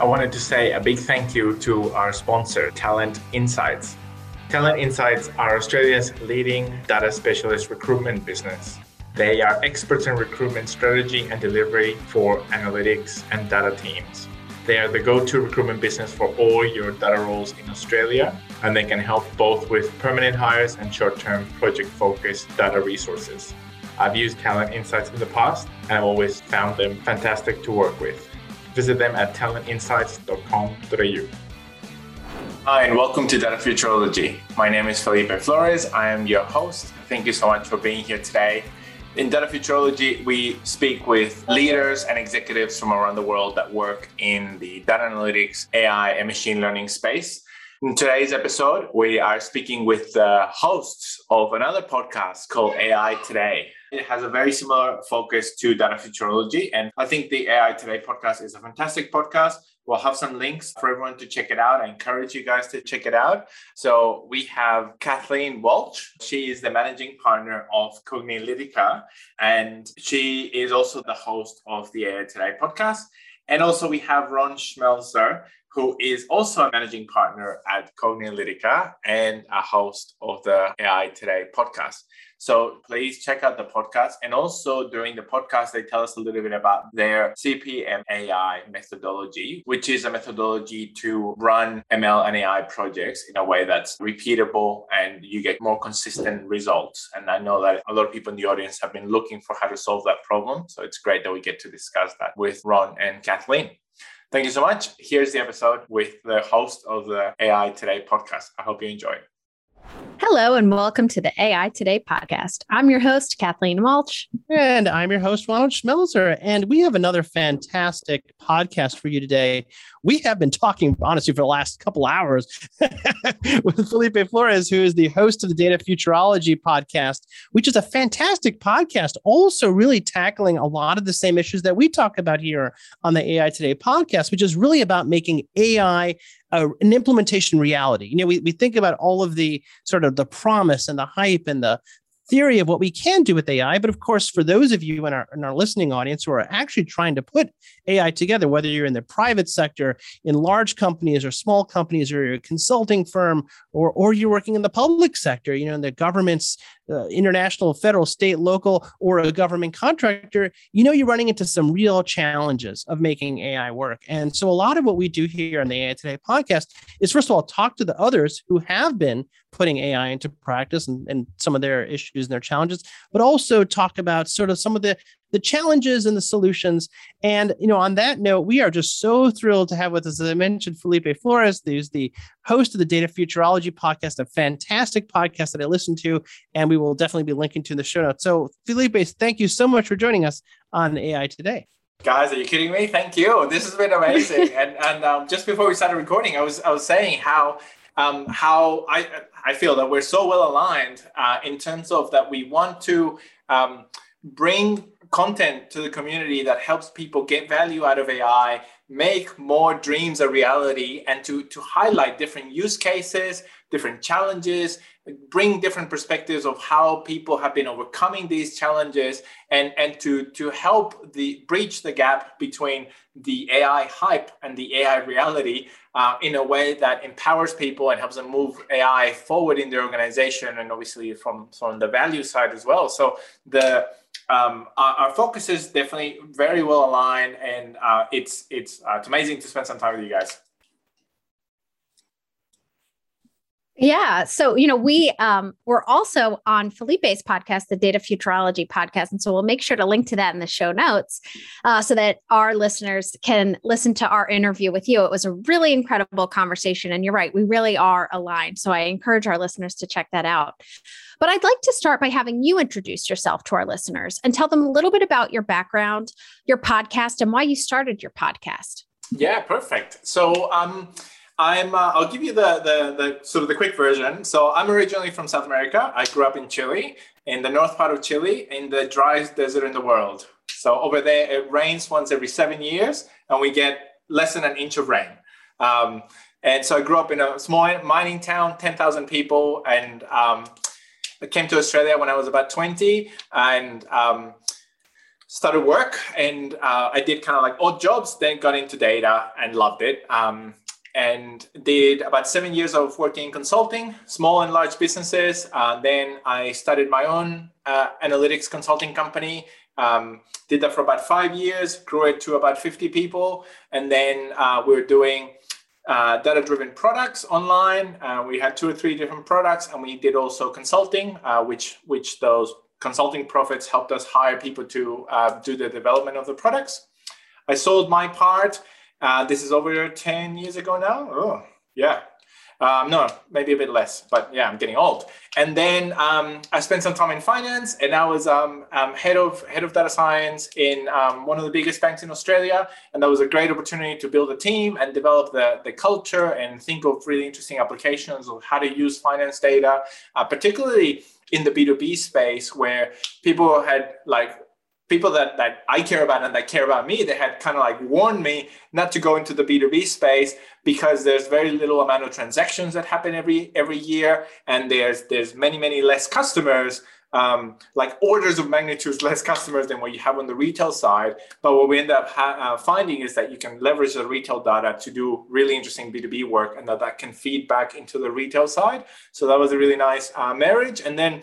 I wanted to say a big thank you to our sponsor, Talent Insights. Talent Insights are Australia's leading data specialist recruitment business. They are experts in recruitment strategy and delivery for analytics and data teams. They are the go to recruitment business for all your data roles in Australia, and they can help both with permanent hires and short term project focused data resources. I've used Talent Insights in the past and I've always found them fantastic to work with. Visit them at talentinsights.com.au. Hi, and welcome to Data Futurology. My name is Felipe Flores. I am your host. Thank you so much for being here today. In Data Futurology, we speak with leaders and executives from around the world that work in the data analytics, AI, and machine learning space. In today's episode, we are speaking with the hosts of another podcast called AI Today. It has a very similar focus to data futurology. And I think the AI Today podcast is a fantastic podcast. We'll have some links for everyone to check it out. I encourage you guys to check it out. So we have Kathleen Walch. She is the managing partner of Cognilytica, and she is also the host of the AI Today podcast. And also we have Ron Schmelzer, who is also a managing partner at Cognilytica and a host of the AI Today podcast. So please check out the podcast. And also during the podcast, they tell us a little bit about their CPM AI methodology, which is a methodology to run ML and AI projects in a way that's repeatable and you get more consistent results. And I know that a lot of people in the audience have been looking for how to solve that problem. So it's great that we get to discuss that with Ron and Kathleen. Thank you so much. Here's the episode with the host of the AI Today podcast. I hope you enjoy. Hello, and welcome to the AI Today podcast. I'm your host, Kathleen Walch. And I'm your host, Ronald Schmelzer. And we have another fantastic podcast for you today. We have been talking, honestly, for the last couple hours with Felipe Flores, who is the host of the Data Futurology podcast, which is a fantastic podcast, also really tackling a lot of the same issues that we talk about here on the AI Today podcast, which is really about making AI uh, an implementation reality. You know, we, we think about all of the sort of the promise and the hype and the theory of what we can do with AI. But of course, for those of you in our, in our listening audience who are actually trying to put AI together, whether you're in the private sector, in large companies or small companies, or you're a consulting firm, or, or you're working in the public sector, you know, in the government's uh, international, federal, state, local, or a government contractor, you know you're running into some real challenges of making AI work. And so a lot of what we do here on the AI Today podcast is first of all talk to the others who have been putting AI into practice and, and some of their issues and their challenges, but also talk about sort of some of the the challenges and the solutions. And you know, on that note, we are just so thrilled to have with us, as I mentioned, Felipe Flores, who's the host of the Data Futurology podcast, a fantastic podcast that I listen to, and we will definitely be linking to in the show notes. So, Felipe, thank you so much for joining us on AI today. Guys, are you kidding me? Thank you. This has been amazing. and and um, just before we started recording, I was I was saying how um, how I I feel that we're so well aligned uh, in terms of that we want to um, bring content to the community that helps people get value out of AI, make more dreams a reality, and to, to highlight different use cases, different challenges, bring different perspectives of how people have been overcoming these challenges, and, and to, to help the breach the gap between the AI hype and the AI reality uh, in a way that empowers people and helps them move AI forward in their organization, and obviously from, from the value side as well. So the um, our, our, focus is definitely very well aligned, and uh, it's it's uh, it's amazing to spend some time with you guys. Yeah. So, you know, we um we're also on Felipe's podcast, the Data Futurology podcast. And so we'll make sure to link to that in the show notes uh, so that our listeners can listen to our interview with you. It was a really incredible conversation. And you're right, we really are aligned. So I encourage our listeners to check that out. But I'd like to start by having you introduce yourself to our listeners and tell them a little bit about your background, your podcast, and why you started your podcast. Yeah, perfect. So um I'm. Uh, I'll give you the, the the sort of the quick version. So I'm originally from South America. I grew up in Chile, in the north part of Chile, in the driest desert in the world. So over there, it rains once every seven years, and we get less than an inch of rain. Um, and so I grew up in a small mining town, ten thousand people, and um, I came to Australia when I was about twenty, and um, started work and uh, I did kind of like odd jobs, then got into data and loved it. Um, and did about seven years of working in consulting, small and large businesses. Uh, then I started my own uh, analytics consulting company. Um, did that for about five years, grew it to about 50 people. And then uh, we are doing uh, data driven products online. Uh, we had two or three different products, and we did also consulting, uh, which, which those consulting profits helped us hire people to do the development of the products. I sold my part uh, this is over 10 years ago now. Oh, yeah. Um, no, maybe a bit less, but yeah, I'm getting old. And then um, I spent some time in finance, and I was um, um head of head of data science in um, one of the biggest banks in Australia, and that was a great opportunity to build a team and develop the the culture and think of really interesting applications of how to use finance data, uh, particularly in the B2B space where people had like people that, that I care about and that care about me, they had kind of like warned me not to go into the B2B space because there's very little amount of transactions that happen every every year and there's there's many, many less customers, um, like orders of magnitudes less customers than what you have on the retail side. But what we end up ha- uh, finding is that you can leverage the retail data to do really interesting B2B work and that that can feed back into the retail side. So that was a really nice uh, marriage. And then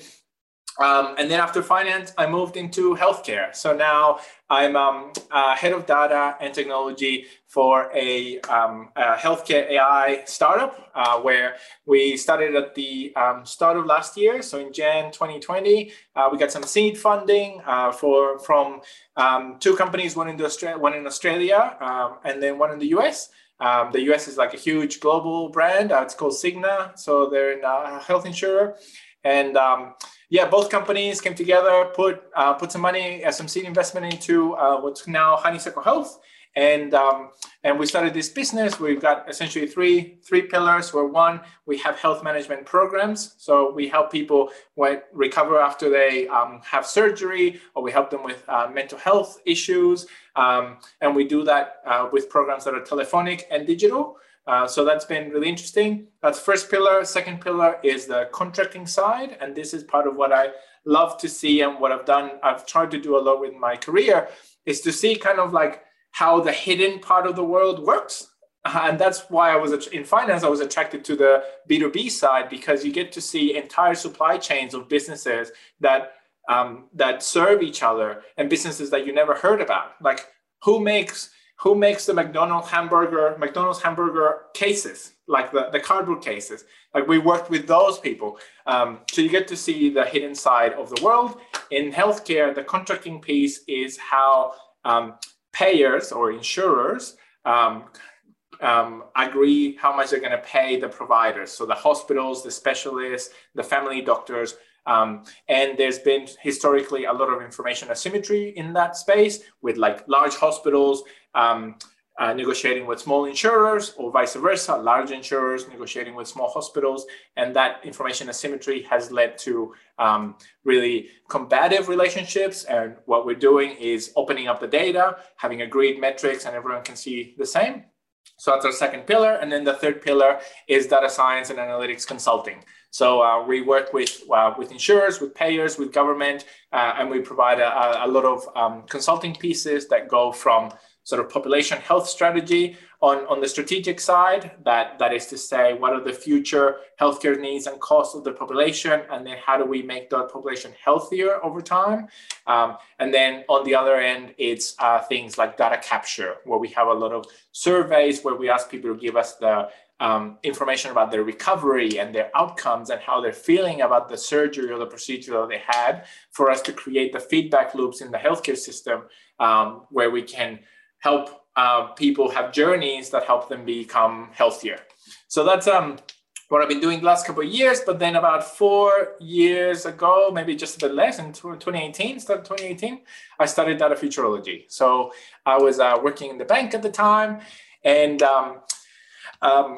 um, and then after finance, I moved into healthcare. So now I'm um, uh, head of data and technology for a, um, a healthcare AI startup uh, where we started at the um, start of last year. So in Jan 2020, uh, we got some seed funding uh, for from um, two companies, one in Australia, one in Australia, um, and then one in the US. Um, the US is like a huge global brand. Uh, it's called Cigna. So they're in a health insurer. And um, yeah, both companies came together, put uh, put some money, uh, some seed investment into uh, what's now Honeysuckle Health, and um, and we started this business. We've got essentially three three pillars. Where one, we have health management programs, so we help people when, recover after they um, have surgery, or we help them with uh, mental health issues, um, and we do that uh, with programs that are telephonic and digital. Uh, so that's been really interesting. That's first pillar. Second pillar is the contracting side. And this is part of what I love to see and what I've done, I've tried to do a lot with my career is to see kind of like how the hidden part of the world works. Uh, and that's why I was in finance, I was attracted to the B2B side because you get to see entire supply chains of businesses that um, that serve each other and businesses that you never heard about. Like who makes who makes the McDonald's hamburger, McDonald's hamburger cases, like the, the cardboard cases. Like we worked with those people. Um, so you get to see the hidden side of the world. In healthcare, the contracting piece is how um, payers or insurers um, um, agree how much they're going to pay the providers. So the hospitals, the specialists, the family doctors, um, and there's been historically a lot of information asymmetry in that space with like large hospitals um, uh, negotiating with small insurers or vice versa, large insurers negotiating with small hospitals. And that information asymmetry has led to um, really combative relationships. And what we're doing is opening up the data, having agreed metrics, and everyone can see the same. So that's our second pillar. And then the third pillar is data science and analytics consulting. So uh, we work with uh, with insurers, with payers, with government, uh, and we provide a, a lot of um, consulting pieces that go from sort of population health strategy on, on the strategic side. That that is to say, what are the future healthcare needs and costs of the population, and then how do we make that population healthier over time? Um, and then on the other end, it's uh, things like data capture, where we have a lot of surveys where we ask people to give us the um, information about their recovery and their outcomes and how they're feeling about the surgery or the procedure that they had for us to create the feedback loops in the healthcare system um, where we can help uh, people have journeys that help them become healthier. So that's um, what I've been doing the last couple of years. But then about four years ago, maybe just a bit less, in 2018, started 2018, I studied data futurology. So I was uh, working in the bank at the time, and um, um,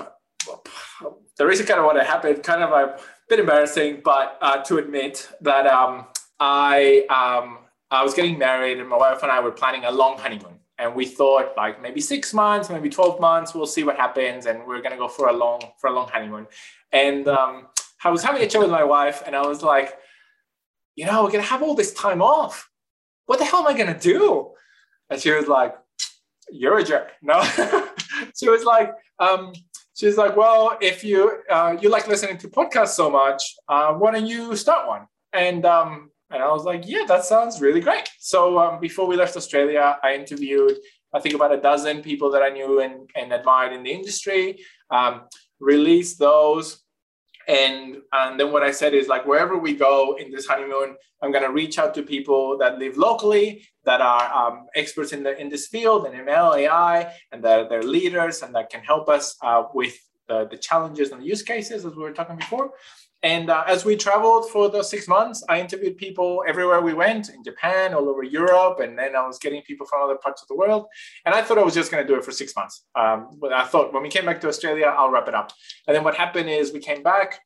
the reason kind of what happened, kind of a bit embarrassing, but uh, to admit that um, I um, I was getting married, and my wife and I were planning a long honeymoon, and we thought like maybe six months, maybe twelve months, we'll see what happens, and we're gonna go for a long for a long honeymoon. And um, I was having a chat with my wife, and I was like, you know, we're gonna have all this time off. what the hell am I going to do? And she was like, you're a jerk. No, she was like, um, she's like, well, if you uh, you like listening to podcasts so much, uh, why don't you start one? And um, and I was like, yeah, that sounds really great. So um, before we left Australia, I interviewed I think about a dozen people that I knew and, and admired in the industry. Um, released those. And, and then what I said is like wherever we go in this honeymoon, I'm going to reach out to people that live locally, that are um, experts in the in this field and ML AI, and that they're leaders and that can help us uh, with the, the challenges and the use cases as we were talking before. And uh, as we traveled for those six months, I interviewed people everywhere we went in Japan, all over Europe, and then I was getting people from other parts of the world. And I thought I was just going to do it for six months. Um, but I thought when we came back to Australia, I'll wrap it up. And then what happened is we came back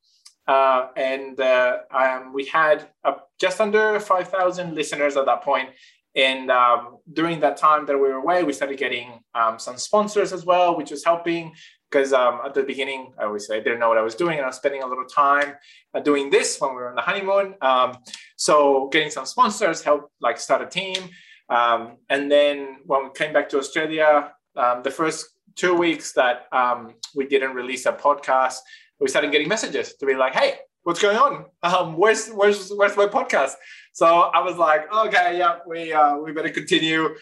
uh, and uh, um, we had uh, just under 5,000 listeners at that point. And um, during that time that we were away, we started getting um, some sponsors as well, which was helping because um, at the beginning, I always say I didn't know what I was doing, and I was spending a little time uh, doing this when we were on the honeymoon. Um, so getting some sponsors helped like start a team, um, and then when we came back to Australia, um, the first two weeks that um, we didn't release a podcast, we started getting messages to be like, "Hey, what's going on? Um, where's where's where's my podcast?" So I was like, "Okay, yeah, we uh, we better continue."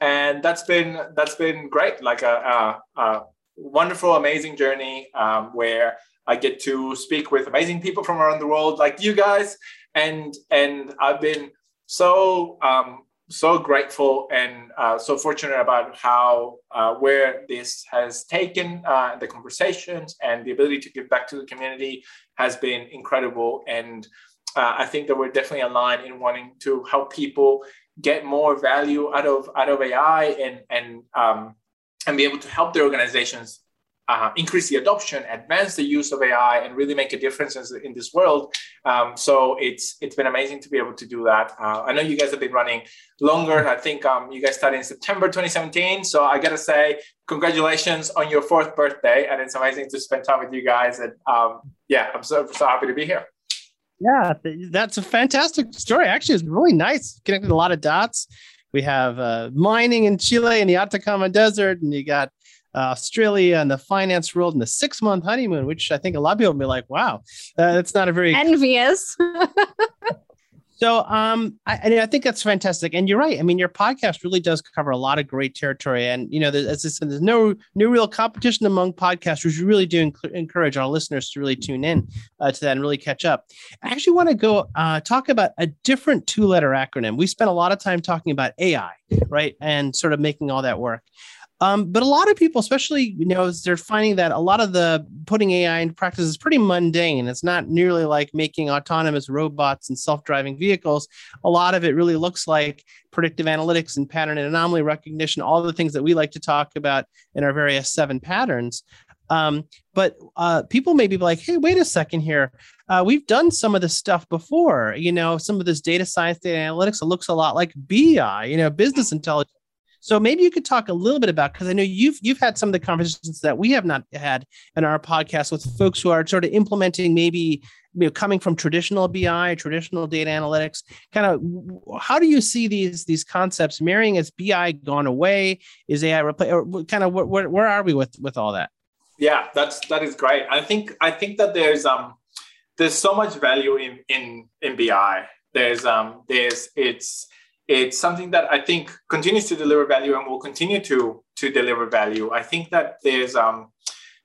and that's been that's been great like a, a, a wonderful, amazing journey um, where I get to speak with amazing people from around the world, like you guys, and and I've been so um, so grateful and uh, so fortunate about how uh, where this has taken uh, the conversations and the ability to give back to the community has been incredible. And uh, I think that we're definitely aligned in wanting to help people get more value out of out of AI and and um, and be able to help their organizations uh, increase the adoption, advance the use of AI, and really make a difference in this world. Um, so it's it's been amazing to be able to do that. Uh, I know you guys have been running longer. I think um, you guys started in September 2017. So I gotta say, congratulations on your fourth birthday, and it's amazing to spend time with you guys. And um, yeah, I'm so so happy to be here. Yeah, that's a fantastic story. Actually, it's really nice. Connected a lot of dots. We have uh, mining in Chile in the Atacama Desert, and you got uh, Australia and the finance world and the six month honeymoon, which I think a lot of people will be like, wow, uh, that's not a very envious. So um, I, I think that's fantastic, and you're right. I mean, your podcast really does cover a lot of great territory, and you know, there's, as I said, there's no no real competition among podcasters. We really do enc- encourage our listeners to really tune in uh, to that and really catch up. I actually want to go uh, talk about a different two letter acronym. We spent a lot of time talking about AI, right, and sort of making all that work. Um, but a lot of people, especially, you know, they're finding that a lot of the putting AI into practice is pretty mundane. It's not nearly like making autonomous robots and self-driving vehicles. A lot of it really looks like predictive analytics and pattern and anomaly recognition, all the things that we like to talk about in our various seven patterns. Um, but uh, people may be like, hey, wait a second here. Uh, we've done some of this stuff before. You know, some of this data science, data analytics, it looks a lot like BI, you know, business intelligence so maybe you could talk a little bit about because I know you've you've had some of the conversations that we have not had in our podcast with folks who are sort of implementing maybe you know coming from traditional BI, traditional data analytics. Kind of how do you see these these concepts marrying? As BI gone away? Is AI replace? Or kind of where, where are we with with all that? Yeah, that's that is great. I think I think that there's um there's so much value in in in BI. There's um there's it's it's something that I think continues to deliver value and will continue to to deliver value. I think that there's um,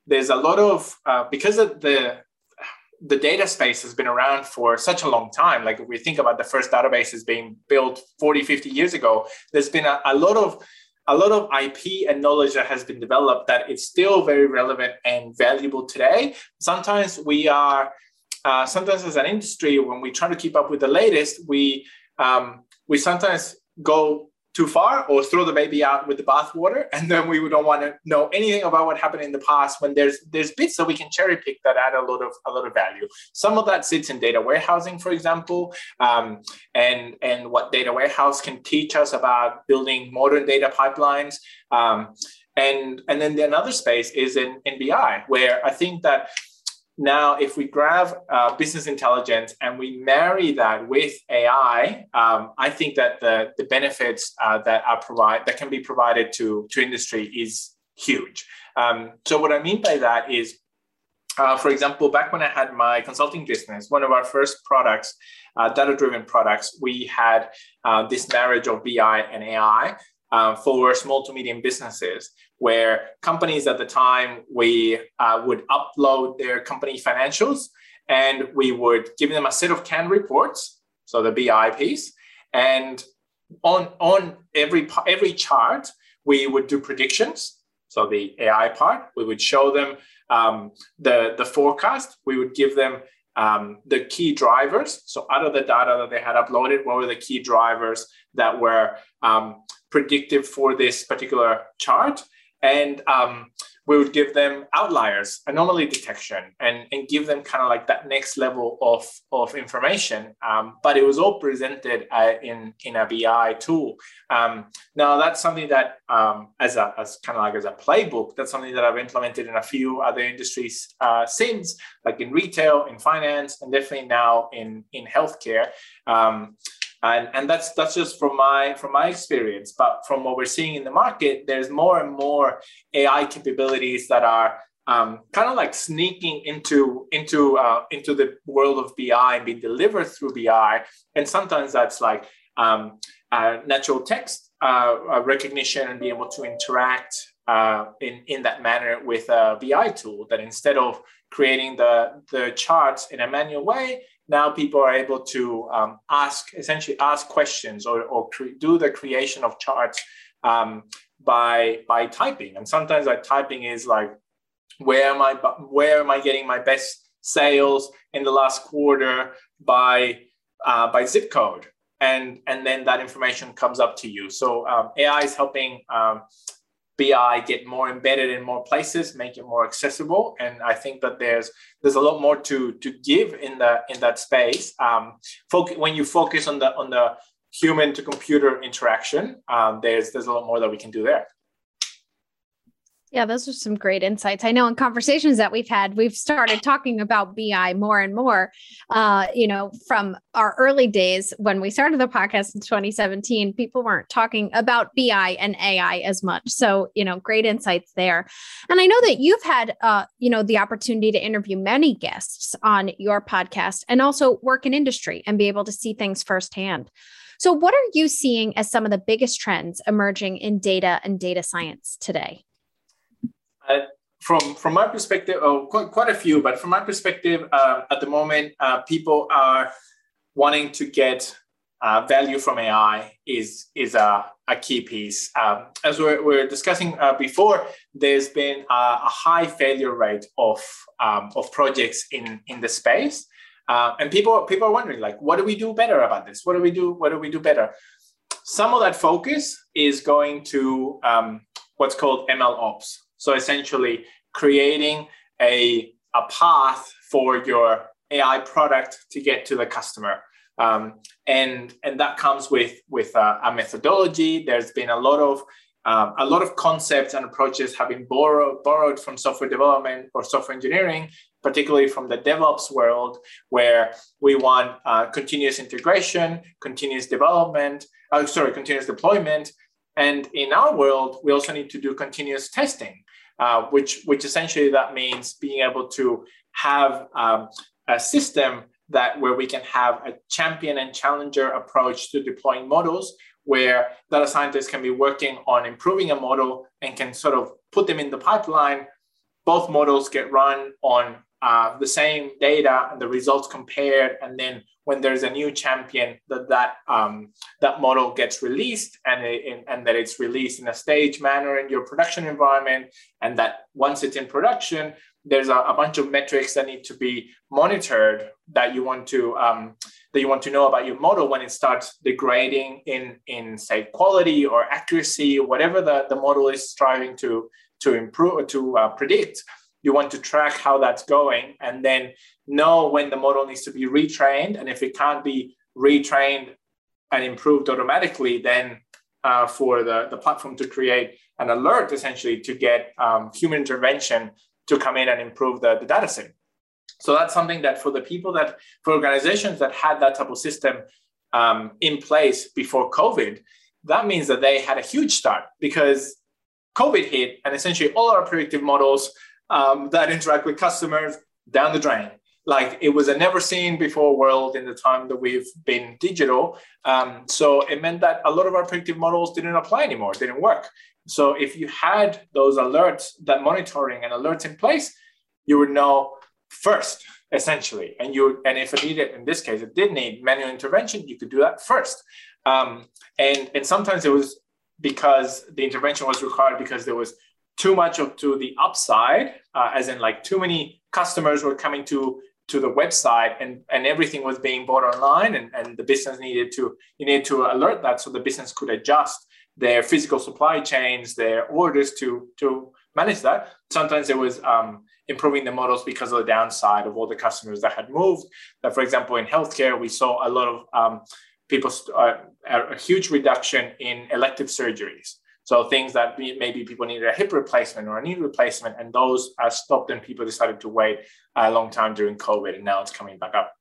there's a lot of uh, because of the the data space has been around for such a long time. Like if we think about the first databases being built 40, 50 years ago, there's been a, a lot of a lot of IP and knowledge that has been developed that is still very relevant and valuable today. Sometimes we are, uh, sometimes as an industry, when we try to keep up with the latest, we um, we sometimes go too far or throw the baby out with the bathwater and then we don't want to know anything about what happened in the past when there's there's bits that we can cherry pick that add a lot of a lot of value. Some of that sits in data warehousing for example um, and and what data warehouse can teach us about building modern data pipelines um, and and then the another space is in in bi where i think that now, if we grab uh, business intelligence and we marry that with AI, um, I think that the, the benefits uh, that are provide that can be provided to, to industry is huge. Um, so what I mean by that is, uh, for example, back when I had my consulting business, one of our first products, uh, data-driven products, we had uh, this marriage of BI and AI uh, for small to medium businesses where companies at the time we uh, would upload their company financials and we would give them a set of canned reports so the bi piece and on on every every chart we would do predictions so the ai part we would show them um, the the forecast we would give them um, the key drivers. So out of the data that they had uploaded, what were the key drivers that were um, predictive for this particular chart? And um, we would give them outliers, anomaly detection, and, and give them kind of like that next level of, of information. Um, but it was all presented uh, in, in a BI tool. Um, now that's something that um, as a as kind of like as a playbook, that's something that I've implemented in a few other industries uh, since, like in retail, in finance, and definitely now in, in healthcare. And, and that's that's just from my from my experience. But from what we're seeing in the market there's more and more ai capabilities that are um, kind of like sneaking into into uh, into the world of bi and being delivered through bi and sometimes that's like um, uh, natural text uh, uh recognition and be able to interact uh, in, in that manner with a bi tool that instead of creating the the charts in a manual way now people are able to um, ask essentially ask questions or, or cre- do the creation of charts um, by by typing. And sometimes that typing is like where am i where am i getting my best sales in the last quarter by uh, by zip code? And and then that information comes up to you. So um, ai is helping um, BI get more embedded in more places, make it more accessible. And I think that there's there's a lot more to to give in the in that space. Um, foc- when you focus on the on the human to computer interaction, um, there's there's a lot more that we can do there. Yeah, those are some great insights. I know in conversations that we've had, we've started talking about BI more and more. Uh, you know, from our early days when we started the podcast in 2017, people weren't talking about BI and AI as much. So, you know, great insights there. And I know that you've had, uh, you know, the opportunity to interview many guests on your podcast and also work in industry and be able to see things firsthand. So, what are you seeing as some of the biggest trends emerging in data and data science today? Uh, from from my perspective, oh, quite, quite a few, but from my perspective, uh, at the moment, uh, people are wanting to get uh, value from AI is is a, a key piece. Um, as we're, we're discussing uh, before, there's been a, a, high failure rate of um, of projects in in the space, uh, and people people are wondering like, what do we do better about this? What do we do? What do we do better? Some of that focus is going to um, what's called ML ops. So essentially, creating a, a path for your AI product to get to the customer. Um, and, and that comes with, with a, a methodology. There's been a lot of um, a lot of concepts and approaches have been borrowed, borrowed from software development or software engineering, particularly from the DevOps world, where we want uh, continuous integration, continuous development, uh, sorry, continuous deployment. And in our world, we also need to do continuous testing. Uh, which which essentially that means being able to have um, a system that where we can have a champion and challenger approach to deploying models where data scientists can be working on improving a model and can sort of put them in the pipeline. Both models get run on uh, the same data and the results compared and then when there's a new champion that that um, that model gets released and, it, and that it's released in a stage manner in your production environment and that once it's in production there's a, a bunch of metrics that need to be monitored that you want to um, that you want to know about your model when it starts degrading in in say quality or accuracy or whatever the, the model is striving to to improve to uh, predict you want to track how that's going and then know when the model needs to be retrained. And if it can't be retrained and improved automatically, then uh, for the, the platform to create an alert essentially to get um, human intervention to come in and improve the, the data set. So that's something that for the people that, for organizations that had that type of system um, in place before COVID, that means that they had a huge start because COVID hit and essentially all our predictive models um, that interact with customers down the drain. Like it was a never seen before world in the time that we've been digital. Um, so it meant that a lot of our predictive models didn't apply anymore, didn't work. So if you had those alerts, that monitoring and alerts in place, you would know first, essentially. And you and if it needed, in this case, it did need manual intervention, you could do that first. Um, and and sometimes it was because the intervention was required because there was too much of to the upside, uh, as in like too many customers were coming to to the website and, and everything was being bought online and, and the business needed to you need to alert that so the business could adjust their physical supply chains their orders to to manage that. Sometimes it was um, improving the models because of the downside of all the customers that had moved. That for example in healthcare we saw a lot of um, people uh, a huge reduction in elective surgeries so things that maybe people needed a hip replacement or a knee replacement, and those are stopped, and people decided to wait a long time during COVID, and now it's coming back up.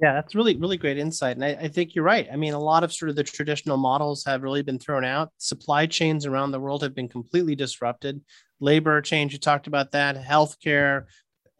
Yeah, that's really, really great insight. And I, I, think you're right. I mean, a lot of sort of the traditional models have really been thrown out. Supply chains around the world have been completely disrupted. Labor change, you talked about that, healthcare,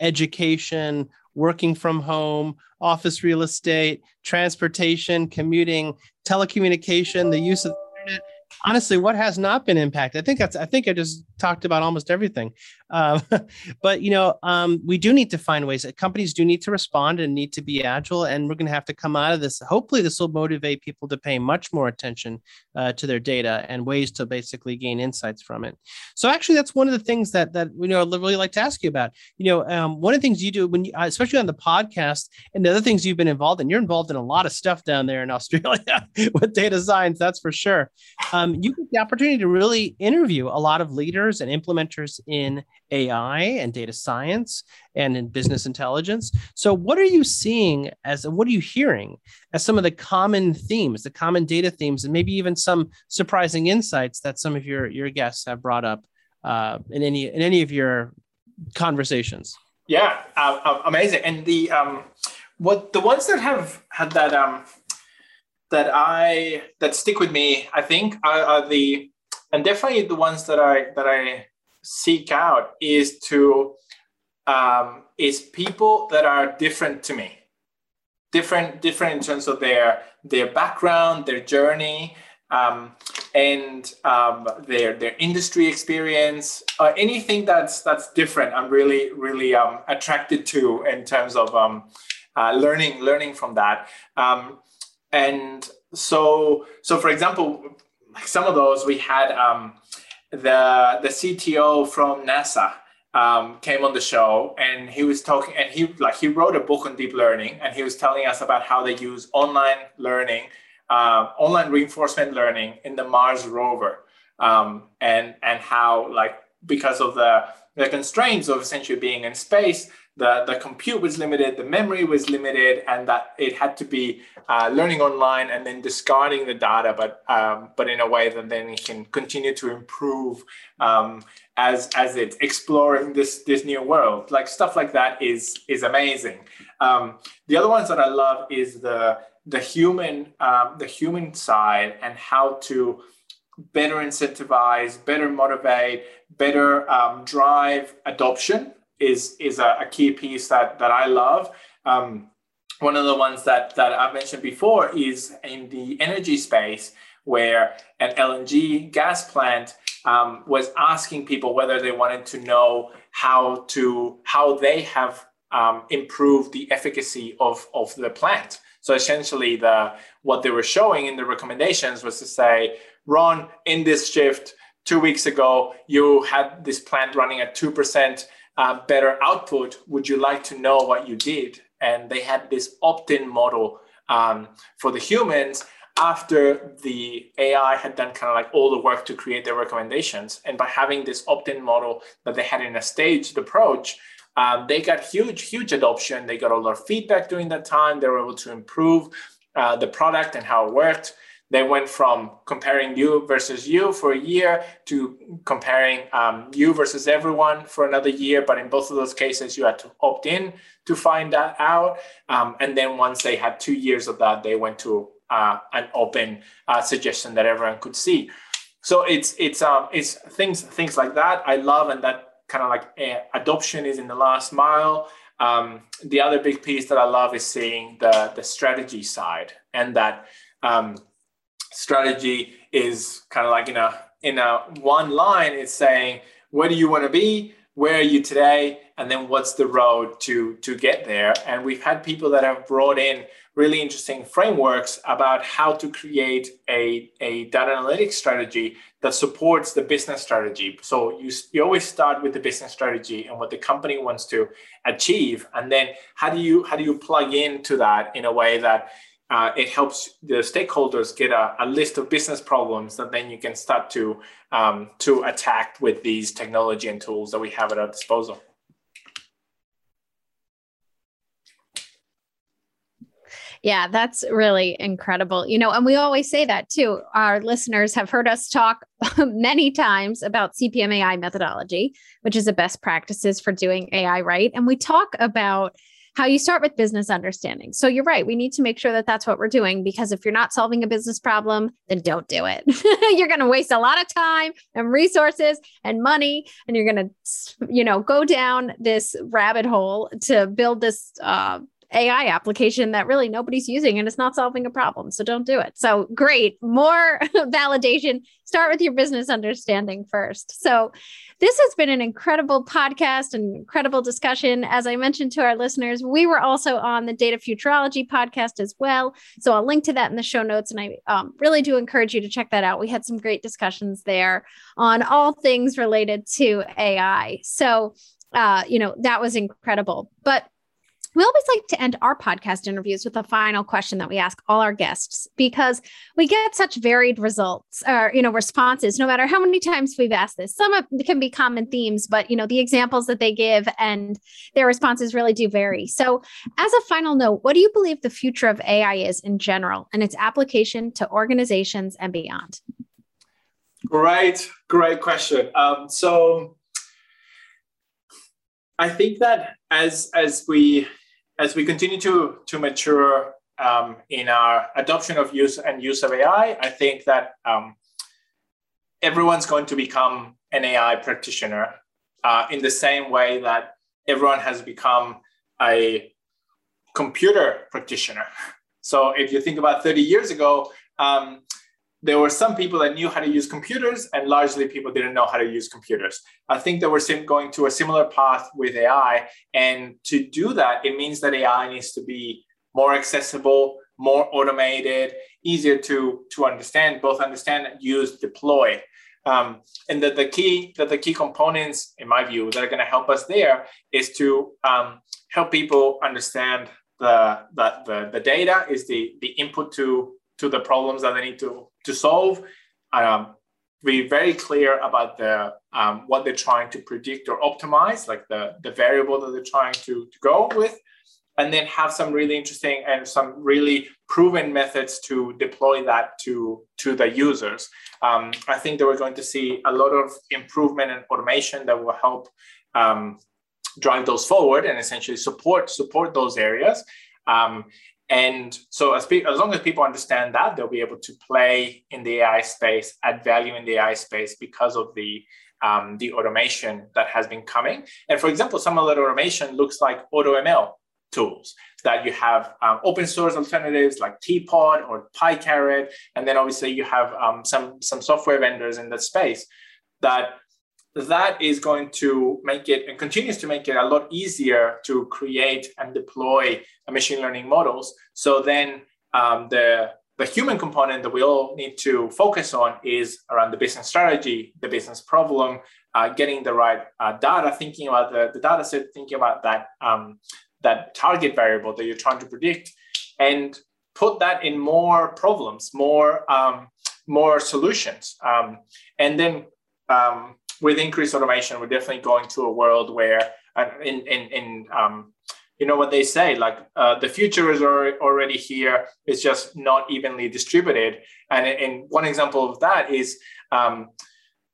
education, working from home, office real estate, transportation, commuting, telecommunication, the use of internet honestly, what has not been impacted? I think that's, I think I just talked about almost everything. Uh, but, you know, um, we do need to find ways that companies do need to respond and need to be agile. And we're going to have to come out of this. Hopefully, this will motivate people to pay much more attention uh, to their data and ways to basically gain insights from it. So, actually, that's one of the things that, that you know, I'd really like to ask you about. You know, um, one of the things you do when you, especially on the podcast and the other things you've been involved in, you're involved in a lot of stuff down there in Australia with data science, that's for sure. Um, you get the opportunity to really interview a lot of leaders and implementers in AI and data science and in business intelligence. So, what are you seeing as what are you hearing as some of the common themes, the common data themes, and maybe even some surprising insights that some of your your guests have brought up uh, in any in any of your conversations? Yeah, uh, uh amazing. And the um, what the ones that have had that um, that I that stick with me, I think, are, are the and definitely the ones that I that I seek out is to um, is people that are different to me, different different in terms of their their background, their journey, um, and um, their their industry experience, anything that's that's different. I'm really really um, attracted to in terms of um, uh, learning learning from that. Um, and so so for example, like some of those we had um, the the CTO from NASA um, came on the show and he was talking and he like he wrote a book on deep learning and he was telling us about how they use online learning uh, online reinforcement learning in the mars rover um, and and how like because of the the constraints of essentially being in space the, the compute was limited, the memory was limited, and that it had to be uh, learning online and then discarding the data, but um, but in a way that then it can continue to improve um, as as it's exploring this this new world. Like stuff like that is is amazing. Um, the other ones that I love is the the human um, the human side and how to better incentivize, better motivate, better um, drive adoption is is a, a key piece that that I love. Um, one of the ones that that I've mentioned before is in the energy space, where an LNG gas plant um, was asking people whether they wanted to know how to how they have um, improved the efficacy of of the plant. So essentially, the what they were showing in the recommendations was to say, Ron, in this shift two weeks ago, you had this plant running at two percent uh, better output, would you like to know what you did? And they had this opt-in model um, for the humans after the AI had done kind of like all the work to create their recommendations. And by having this opt-in model that they had in a staged approach, um, they got huge, huge adoption. They got a lot of feedback during that time. They were able to improve uh, the product and how it worked. They went from comparing you versus you for a year to comparing um, you versus everyone for another year. But in both of those cases, you had to opt in to find that out. Um, and then once they had two years of that, they went to uh, an open uh, suggestion that everyone could see. So it's it's um, it's things things like that I love, and that kind of like uh, adoption is in the last mile. Um, the other big piece that I love is seeing the the strategy side, and that um, strategy is kind of like in a in a one line it's saying where do you want to be? Where are you today? And then what's the road to to get there? And we've had people that have brought in really interesting frameworks about how to create a, a data analytics strategy that supports the business strategy. So you, you always start with the business strategy and what the company wants to achieve and then how do you how do you plug into that in a way that uh, it helps the stakeholders get a, a, list of business problems that then you can start to um, to attack with these technology and tools that we have at our disposal. Yeah, that's really incredible. You know, and we always say that too. Our listeners have heard us talk many times about CPMAI methodology, which is the best practices for doing AI right. And we talk about how you start with business understanding. So you're right. We need to make sure that that's what we're doing because if you're not solving a business problem, then don't do it. you're going to waste a lot of time and resources and money, and you're going to, you know, go down this rabbit hole to build this uh, AI application that really nobody's using and it's not solving a problem. So don't do it. So great. More validation. Start with your business understanding first. So this has been an incredible podcast and incredible discussion. As I mentioned to our listeners, we were also on the Data Futurology podcast as well. So I'll link to that in the show notes. And I um, really do encourage you to check that out. We had some great discussions there on all things related to AI. So, uh, you know, that was incredible. But we always like to end our podcast interviews with a final question that we ask all our guests because we get such varied results or you know responses no matter how many times we've asked this. Some of can be common themes but you know the examples that they give and their responses really do vary. So as a final note what do you believe the future of ai is in general and its application to organizations and beyond? Great great question. Um, so I think that as as we as we continue to, to mature um, in our adoption of use and use of AI, I think that um, everyone's going to become an AI practitioner uh, in the same way that everyone has become a computer practitioner. So if you think about 30 years ago, um, there were some people that knew how to use computers and largely people didn't know how to use computers. I think that we're going to a similar path with ai and to do that it means that ai needs to be more accessible more automated easier to to understand both understand use deploy. Um, and that the key that the key components in my view that are going to help us there is to um, help people understand the, the, the, the data is the, the input to to the problems that they need to, to solve. Um, be very clear about the um, what they're trying to predict or optimize, like the, the variable that they're trying to, to go with, and then have some really interesting and some really proven methods to deploy that to, to the users. Um, I think that we're going to see a lot of improvement and automation that will help um, drive those forward and essentially support support those areas. Um, and so as, pe- as long as people understand that, they'll be able to play in the AI space, add value in the AI space because of the um, the automation that has been coming. And for example, some of that automation looks like AutoML tools that you have um, open source alternatives like TPOT or PyCaret, and then obviously you have um, some some software vendors in that space that that is going to make it and continues to make it a lot easier to create and deploy machine learning models. So then um, the the human component that we all need to focus on is around the business strategy, the business problem, uh, getting the right uh, data, thinking about the, the data set, thinking about that um, that target variable that you're trying to predict, and put that in more problems, more um, more solutions, um, and then um, with increased automation, we're definitely going to a world where in in, in um, you know what they say like uh, the future is already here it's just not evenly distributed and, and one example of that is um,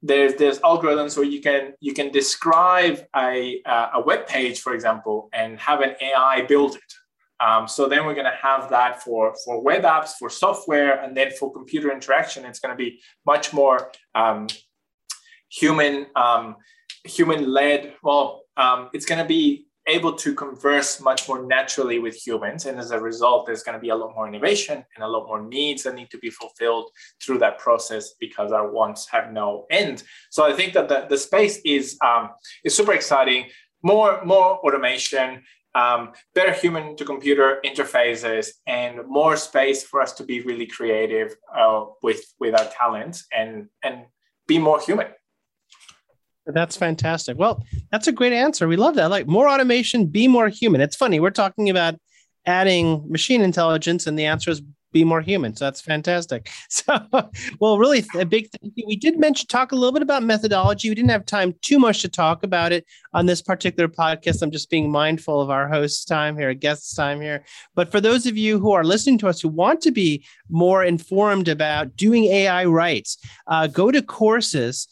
there's there's algorithms where you can you can describe a uh, a web page for example and have an ai build it um, so then we're going to have that for, for web apps, for software, and then for computer interaction. It's going to be much more um, human um, human led. Well, um, it's going to be able to converse much more naturally with humans, and as a result, there's going to be a lot more innovation and a lot more needs that need to be fulfilled through that process because our wants have no end. So I think that the, the space is um, is super exciting. More more automation um, better human to computer interfaces and more space for us to be really creative uh, with with our talents and and be more human that's fantastic well that's a great answer we love that like more automation be more human it's funny we're talking about adding machine intelligence and the answer is be more human. So that's fantastic. So, well, really a big thank you. We did mention talk a little bit about methodology. We didn't have time too much to talk about it on this particular podcast. I'm just being mindful of our host's time here, guest's time here. But for those of you who are listening to us who want to be more informed about doing AI rights, uh, go to courses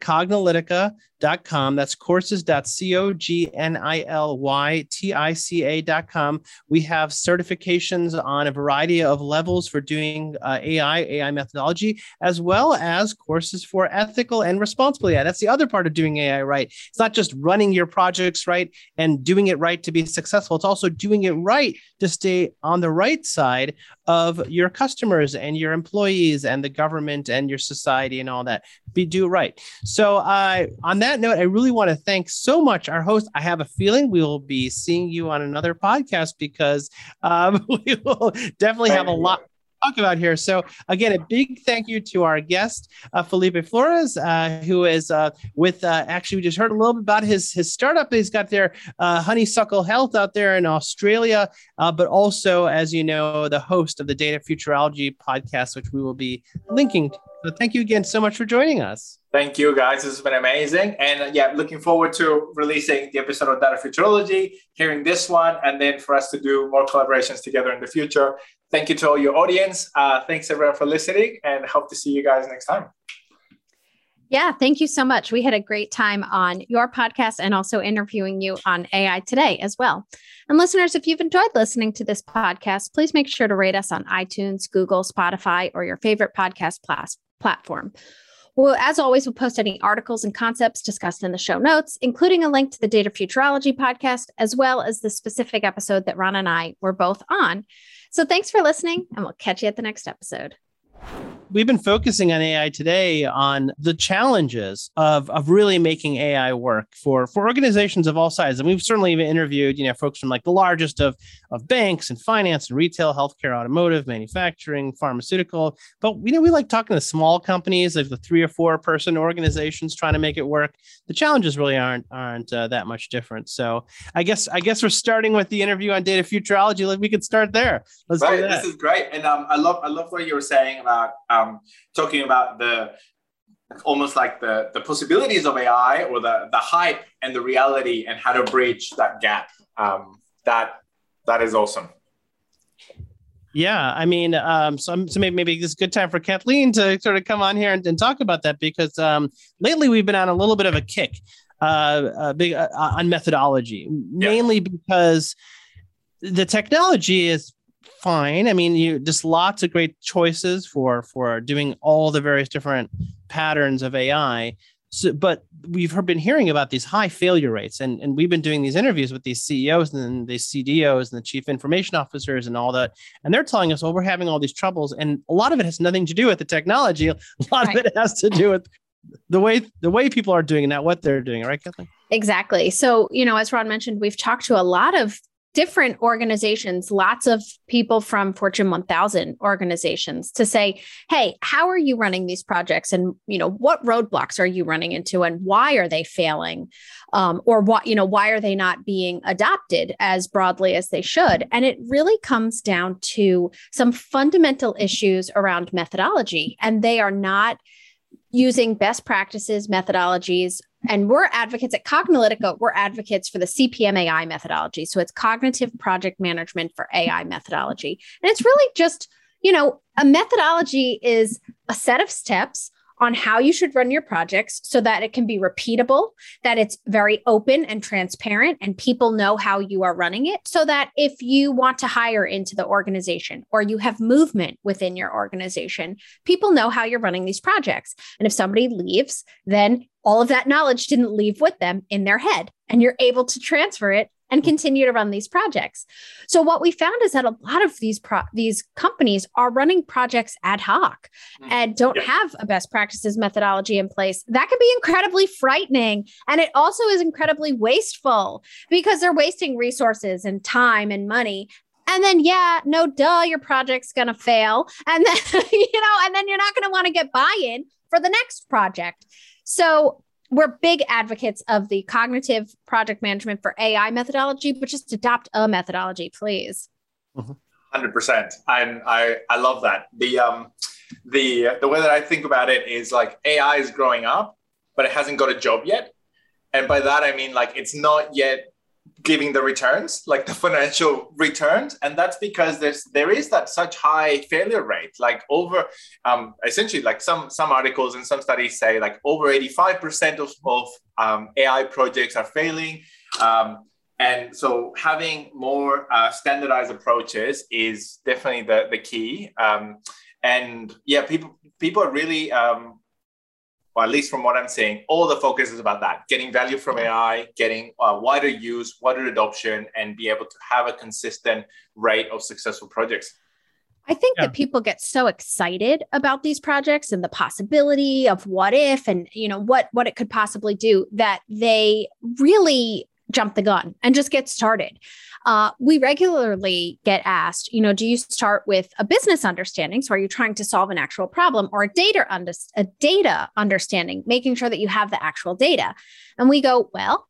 cognilytica courses.cognilytica.com. That's courses.c-o-g-n-i-l-y-t-i-c-a.com. We have certifications on a variety of levels for doing uh, AI, AI methodology, as well as courses for ethical and responsible AI. That's the other part of doing AI right. It's not just running your projects right and doing it right to be successful. It's also doing it right to stay on the right side of your customers and your employees and the government and your society and all that. Be do right. So, uh, on that note, I really want to thank so much our host. I have a feeling we will be seeing you on another podcast because um, we will definitely have a lot talk about here. So again, a big thank you to our guest, uh, Felipe Flores, uh, who is uh, with. Uh, actually, we just heard a little bit about his his startup. He's got their uh, Honeysuckle Health out there in Australia, uh, but also, as you know, the host of the Data Futurology podcast, which we will be linking. To. So thank you again so much for joining us. Thank you, guys. This has been amazing. And yeah, looking forward to releasing the episode of Data Futurology, hearing this one, and then for us to do more collaborations together in the future. Thank you to all your audience. Uh, thanks, everyone, for listening, and hope to see you guys next time. Yeah, thank you so much. We had a great time on your podcast and also interviewing you on AI today as well. And listeners, if you've enjoyed listening to this podcast, please make sure to rate us on iTunes, Google, Spotify, or your favorite podcast plas- platform. Well, as always, we'll post any articles and concepts discussed in the show notes, including a link to the Data Futurology podcast, as well as the specific episode that Ron and I were both on. So thanks for listening, and we'll catch you at the next episode we've been focusing on AI today on the challenges of, of really making AI work for, for organizations of all sizes. And we've certainly even interviewed, you know, folks from like the largest of, of banks and finance and retail, healthcare, automotive, manufacturing, pharmaceutical. But, you know, we like talking to small companies, like the three or four person organizations trying to make it work. The challenges really aren't, aren't uh, that much different. So I guess, I guess we're starting with the interview on data futurology. Like we could start there. Let's right. This is great. And um, I love, I love what you were saying about, um, talking about the almost like the the possibilities of AI or the the hype and the reality and how to bridge that gap. Um, that that is awesome. Yeah, I mean, um, so, so maybe, maybe it's a good time for Kathleen to sort of come on here and, and talk about that because um, lately we've been on a little bit of a kick uh, a big uh, on methodology, yeah. mainly because the technology is fine. I mean, you just lots of great choices for for doing all the various different patterns of AI. So, but we've been hearing about these high failure rates, and, and we've been doing these interviews with these CEOs and these CDOs and the chief information officers and all that, and they're telling us, "Oh, we're having all these troubles," and a lot of it has nothing to do with the technology. A lot right. of it has to do with the way the way people are doing it, not what they're doing. Right, Kathleen? Exactly. So, you know, as Ron mentioned, we've talked to a lot of different organizations, lots of people from Fortune 1000 organizations to say, "Hey, how are you running these projects and, you know, what roadblocks are you running into and why are they failing?" Um, or what, you know, why are they not being adopted as broadly as they should? And it really comes down to some fundamental issues around methodology and they are not using best practices, methodologies and we're advocates at Cognilytica, we're advocates for the CPM AI methodology. So it's cognitive project management for AI methodology. And it's really just, you know, a methodology is a set of steps on how you should run your projects so that it can be repeatable, that it's very open and transparent, and people know how you are running it. So that if you want to hire into the organization or you have movement within your organization, people know how you're running these projects. And if somebody leaves, then all of that knowledge didn't leave with them in their head, and you're able to transfer it and continue to run these projects. So what we found is that a lot of these pro- these companies are running projects ad hoc mm. and don't yeah. have a best practices methodology in place. That can be incredibly frightening and it also is incredibly wasteful because they're wasting resources and time and money and then yeah no duh your project's going to fail and then you know and then you're not going to want to get buy-in for the next project so we're big advocates of the cognitive project management for AI methodology, but just adopt a methodology, please. Hundred percent. I I I love that. The um the the way that I think about it is like AI is growing up, but it hasn't got a job yet. And by that I mean like it's not yet giving the returns, like the financial returns, and that's because there's there is that such high failure rate, like over um, essentially like some some articles and some studies say like over 85% of, of um, AI projects are failing. Um, and so having more uh, standardized approaches is definitely the, the key. Um, and yeah, people people are really um, or at least from what I'm seeing, all the focus is about that getting value from AI, getting uh, wider use, wider adoption, and be able to have a consistent rate of successful projects. I think yeah. that people get so excited about these projects and the possibility of what if and you know what what it could possibly do that they really jump the gun and just get started. Uh, we regularly get asked, you know, do you start with a business understanding? So are you trying to solve an actual problem or a data, under- a data understanding, making sure that you have the actual data? And we go, well,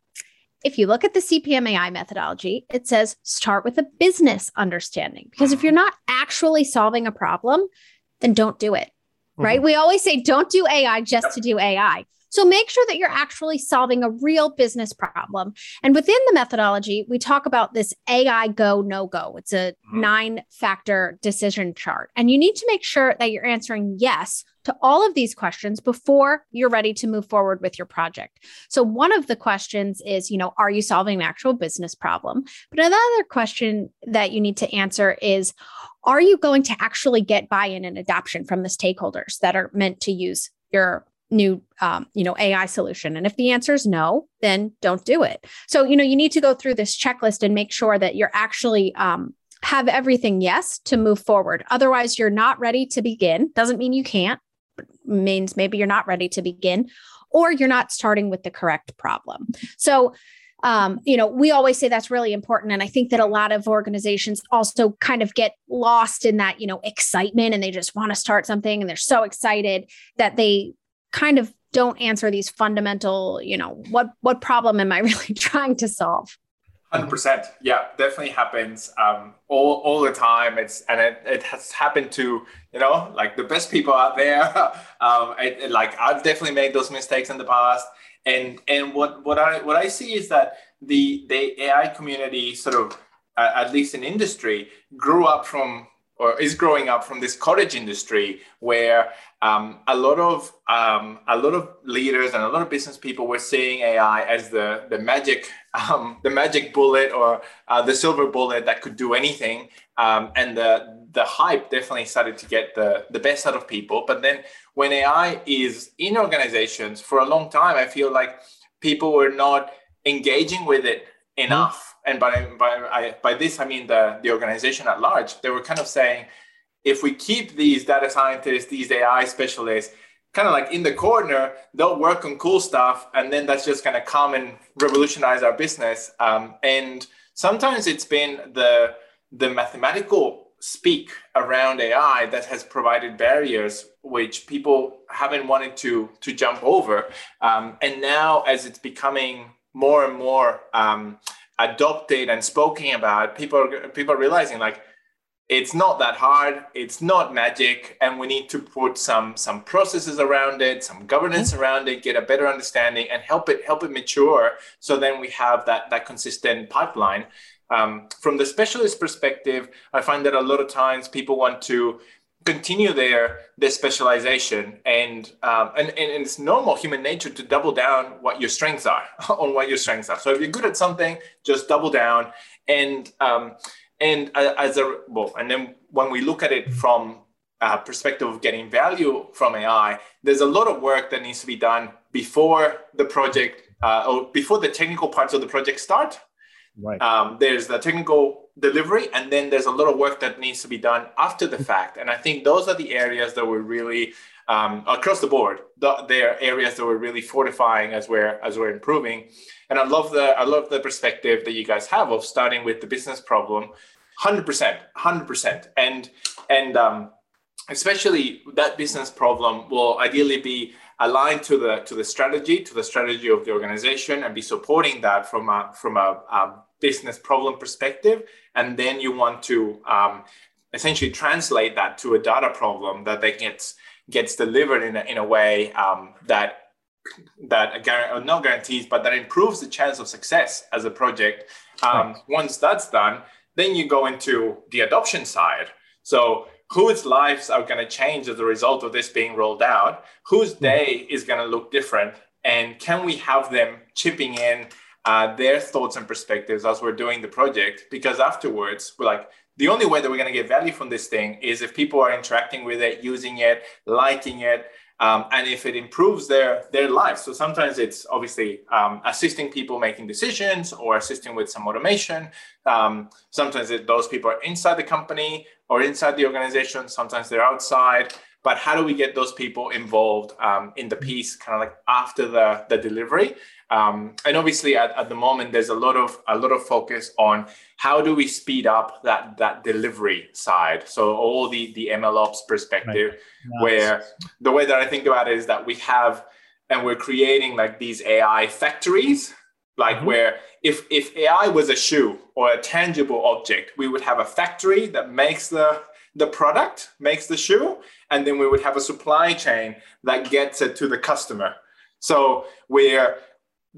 if you look at the CPMAI methodology, it says start with a business understanding because if you're not actually solving a problem, then don't do it. Right. Mm-hmm. We always say don't do AI just to do AI. So make sure that you're actually solving a real business problem. And within the methodology, we talk about this AI go, no go. It's a mm-hmm. nine factor decision chart. And you need to make sure that you're answering yes to all of these questions before you're ready to move forward with your project. So one of the questions is, you know, are you solving an actual business problem? But another question that you need to answer is, are you going to actually get buy-in and adoption from the stakeholders that are meant to use your new um, you know ai solution. And if the answer is no then don't do it. So you know you need to go through this checklist and make sure that you're actually um, have everything yes to move forward. Otherwise you're not ready to begin. Doesn't mean you can't means maybe you're not ready to begin or you're not starting with the correct problem. So um, you know, we always say that's really important. And I think that a lot of organizations also kind of get lost in that, you know, excitement and they just want to start something and they're so excited that they kind of don't answer these fundamental, you know, what what problem am I really trying to solve? Hundred percent, yeah, definitely happens um, all all the time. It's and it, it has happened to you know like the best people out there. um, it, it, like I've definitely made those mistakes in the past, and and what what I what I see is that the the AI community sort of uh, at least in industry grew up from or is growing up from this cottage industry where um, a lot of um, a lot of leaders and a lot of business people were seeing AI as the the magic um, the magic bullet or uh, the silver bullet that could do anything, um, and the the hype definitely started to get the the best out of people. But then when AI is in organizations for a long time, I feel like people were not engaging with it enough and by by I, by this I mean the the organization at large. They were kind of saying, if we keep these data scientists, these AI specialists, kind of like in the corner, they'll work on cool stuff, and then that's just going to come and revolutionize our business. Um, and sometimes it's been the the mathematical speak around AI that has provided barriers which people haven't wanted to to jump over. Um, and now, as it's becoming more and more um, adopted and spoken about, people are, people are realizing like it's not that hard it's not magic and we need to put some some processes around it some governance mm-hmm. around it get a better understanding and help it help it mature so then we have that that consistent pipeline um, from the specialist perspective i find that a lot of times people want to continue their their specialization and, um, and and it's normal human nature to double down what your strengths are on what your strengths are so if you're good at something just double down and um, and uh, as a well, and then when we look at it from a perspective of getting value from AI, there's a lot of work that needs to be done before the project uh, or before the technical parts of the project start. Right. Um, there's the technical delivery, and then there's a lot of work that needs to be done after the fact. And I think those are the areas that we're really um, across the board. The, they're areas that we're really fortifying as we're as we're improving. And I love the I love the perspective that you guys have of starting with the business problem, hundred percent, hundred percent, and and um, especially that business problem will ideally be aligned to the to the strategy to the strategy of the organization and be supporting that from a from a, a business problem perspective and then you want to um, essentially translate that to a data problem that they gets gets delivered in a, in a way um, that that uh, no guarantees, but that improves the chance of success as a project. Um, right. Once that's done, then you go into the adoption side. So whose lives are going to change as a result of this being rolled out? Whose hmm. day is going to look different? And can we have them chipping in uh, their thoughts and perspectives as we're doing the project? Because afterwards, we're like, the only way that we're going to get value from this thing is if people are interacting with it, using it, liking it, um, and if it improves their their lives. So sometimes it's obviously um, assisting people making decisions or assisting with some automation. Um, sometimes it, those people are inside the company or inside the organization. Sometimes they're outside. But how do we get those people involved um, in the piece, kind of like after the the delivery? Um, and obviously, at, at the moment, there's a lot of a lot of focus on how do we speed up that that delivery side. So all the the MLOps perspective, right. nice. where the way that I think about it is that we have and we're creating like these AI factories, like mm-hmm. where if if AI was a shoe or a tangible object, we would have a factory that makes the the product, makes the shoe, and then we would have a supply chain that gets it to the customer. So we're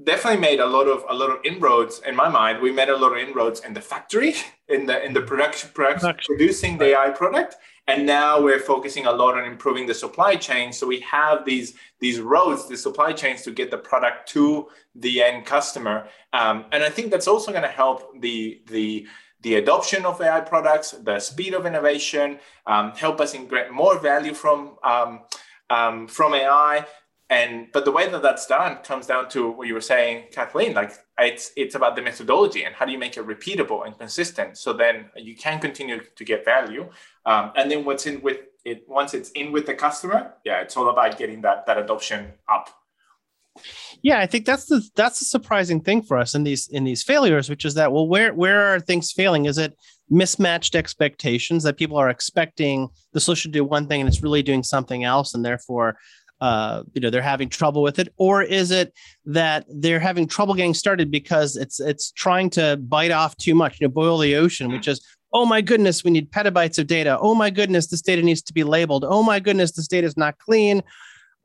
definitely made a lot of a lot of inroads in my mind. We made a lot of inroads in the factory, in the in the production, production producing the AI product, and now we're focusing a lot on improving the supply chain. So we have these these roads, the supply chains to get the product to the end customer, um, and I think that's also going to help the the the adoption of AI products, the speed of innovation, um, help us get more value from um, um, from AI, and but the way that that's done comes down to what you were saying kathleen like it's it's about the methodology and how do you make it repeatable and consistent so then you can continue to get value. Um, and then what's in with it once it's in with the customer yeah it's all about getting that that adoption up yeah i think that's the that's the surprising thing for us in these in these failures which is that well where where are things failing? Is it mismatched expectations that people are expecting the solution to do one thing and it's really doing something else and therefore uh, you know they're having trouble with it? Or is it that they're having trouble getting started because it's it's trying to bite off too much? You know boil the ocean which is oh my goodness we need petabytes of data. Oh my goodness this data needs to be labeled. Oh my goodness this data is not clean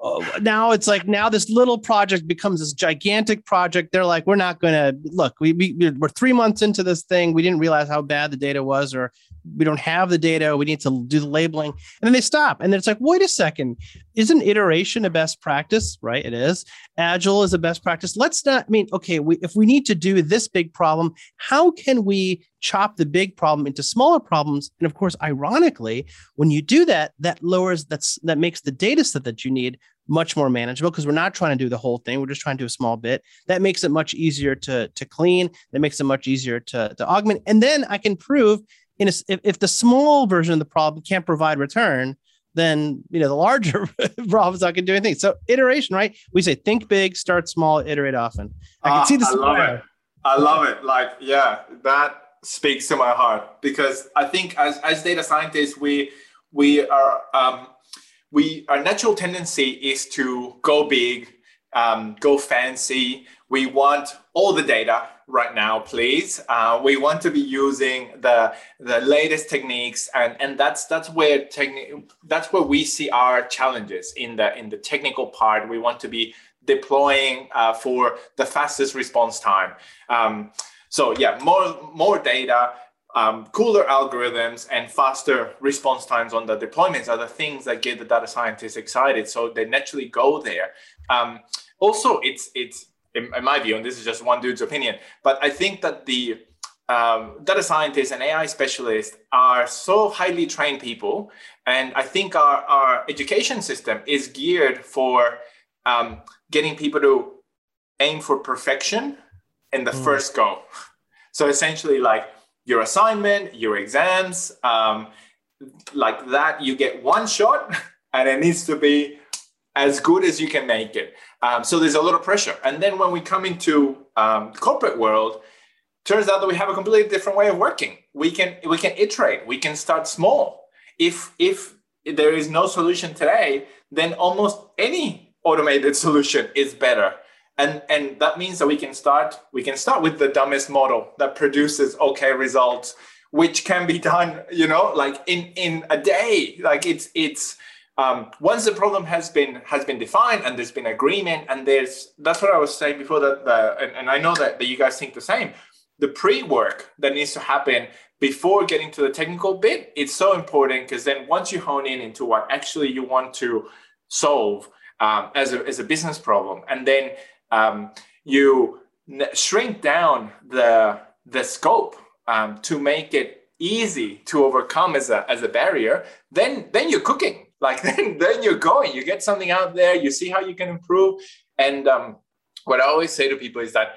Uh, now it's like now this little project becomes this gigantic project. They're like we're not going to look we, we we're three months into this thing. We didn't realize how bad the data was or we don't have the data. We need to do the labeling. And then they stop. And then it's like wait a second. Isn't iteration a best practice? Right it is. Agile is a best practice. Let's not i mean okay we, if we need to do this big problem how can we chop the big problem into smaller problems and of course ironically when you do that that lowers that's that makes the data set that you need much more manageable because we're not trying to do the whole thing we're just trying to do a small bit that makes it much easier to to clean that makes it much easier to to augment and then i can prove in a, if, if the small version of the problem can't provide return, then you know the larger problems I can do anything. So iteration, right? We say think big, start small, iterate often. I can uh, see this. I love it. I love it. Like, yeah, that speaks to my heart because I think as as data scientists, we we are um, we our natural tendency is to go big, um, go fancy. We want all the data right now, please. Uh, we want to be using the the latest techniques, and and that's that's where techni- that's where we see our challenges in the in the technical part. We want to be deploying uh, for the fastest response time. Um, so yeah, more more data, um, cooler algorithms and faster response times on the deployments are the things that get the data scientists excited. So they naturally go there. Um, also, it's it's in, in, my view, and this is just one dude's opinion, but I think that the um, data scientists and AI specialists are so highly trained people, and I think our our education system is geared for um, getting people to aim for perfection in the mm. first go. So essentially, like your assignment, your exams, um, like that, you get one shot and it needs to be as good as you can make it. Um, so there's a lot of pressure. And then when we come into um, corporate world, turns out that we have a completely different way of working. We can we can iterate. We can start small. If if there is no solution today, then almost any automated solution is better and and that means that we can start we can start with the dumbest model that produces okay results which can be done you know like in in a day. Like it's it's um, once the problem has been has been defined and there's been agreement and there's that's what i was saying before that the and, and i know that, that you guys think the same. The pre-work that needs to happen before getting to the technical bit it's so important because then once you hone in into what actually you want to solve um, as, a, as a business problem and then um, you shrink down the the scope um, to make it easy to overcome as a as a barrier then then you're cooking. Like then then you're going. You get something out there. You see how you can improve. And um, what i always say to people is that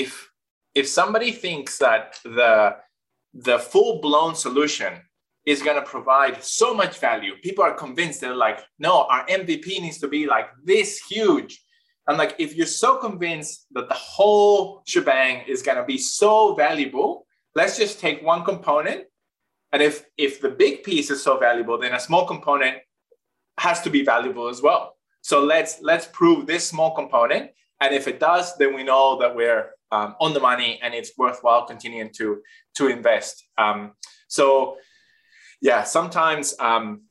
if if somebody thinks that the the full blown solution is going to provide so much value people are convinced. They're like no our mvp needs to be like this huge and like, if you're so convinced that the whole shebang is going to be so valuable, let's just take one component. And if if the big piece is so valuable, then a small component has to be valuable as well. So let's let's prove this small component. And if it does, then we know that we're um, on the money and it's worthwhile continuing to to invest. Um, so yeah, sometimes um,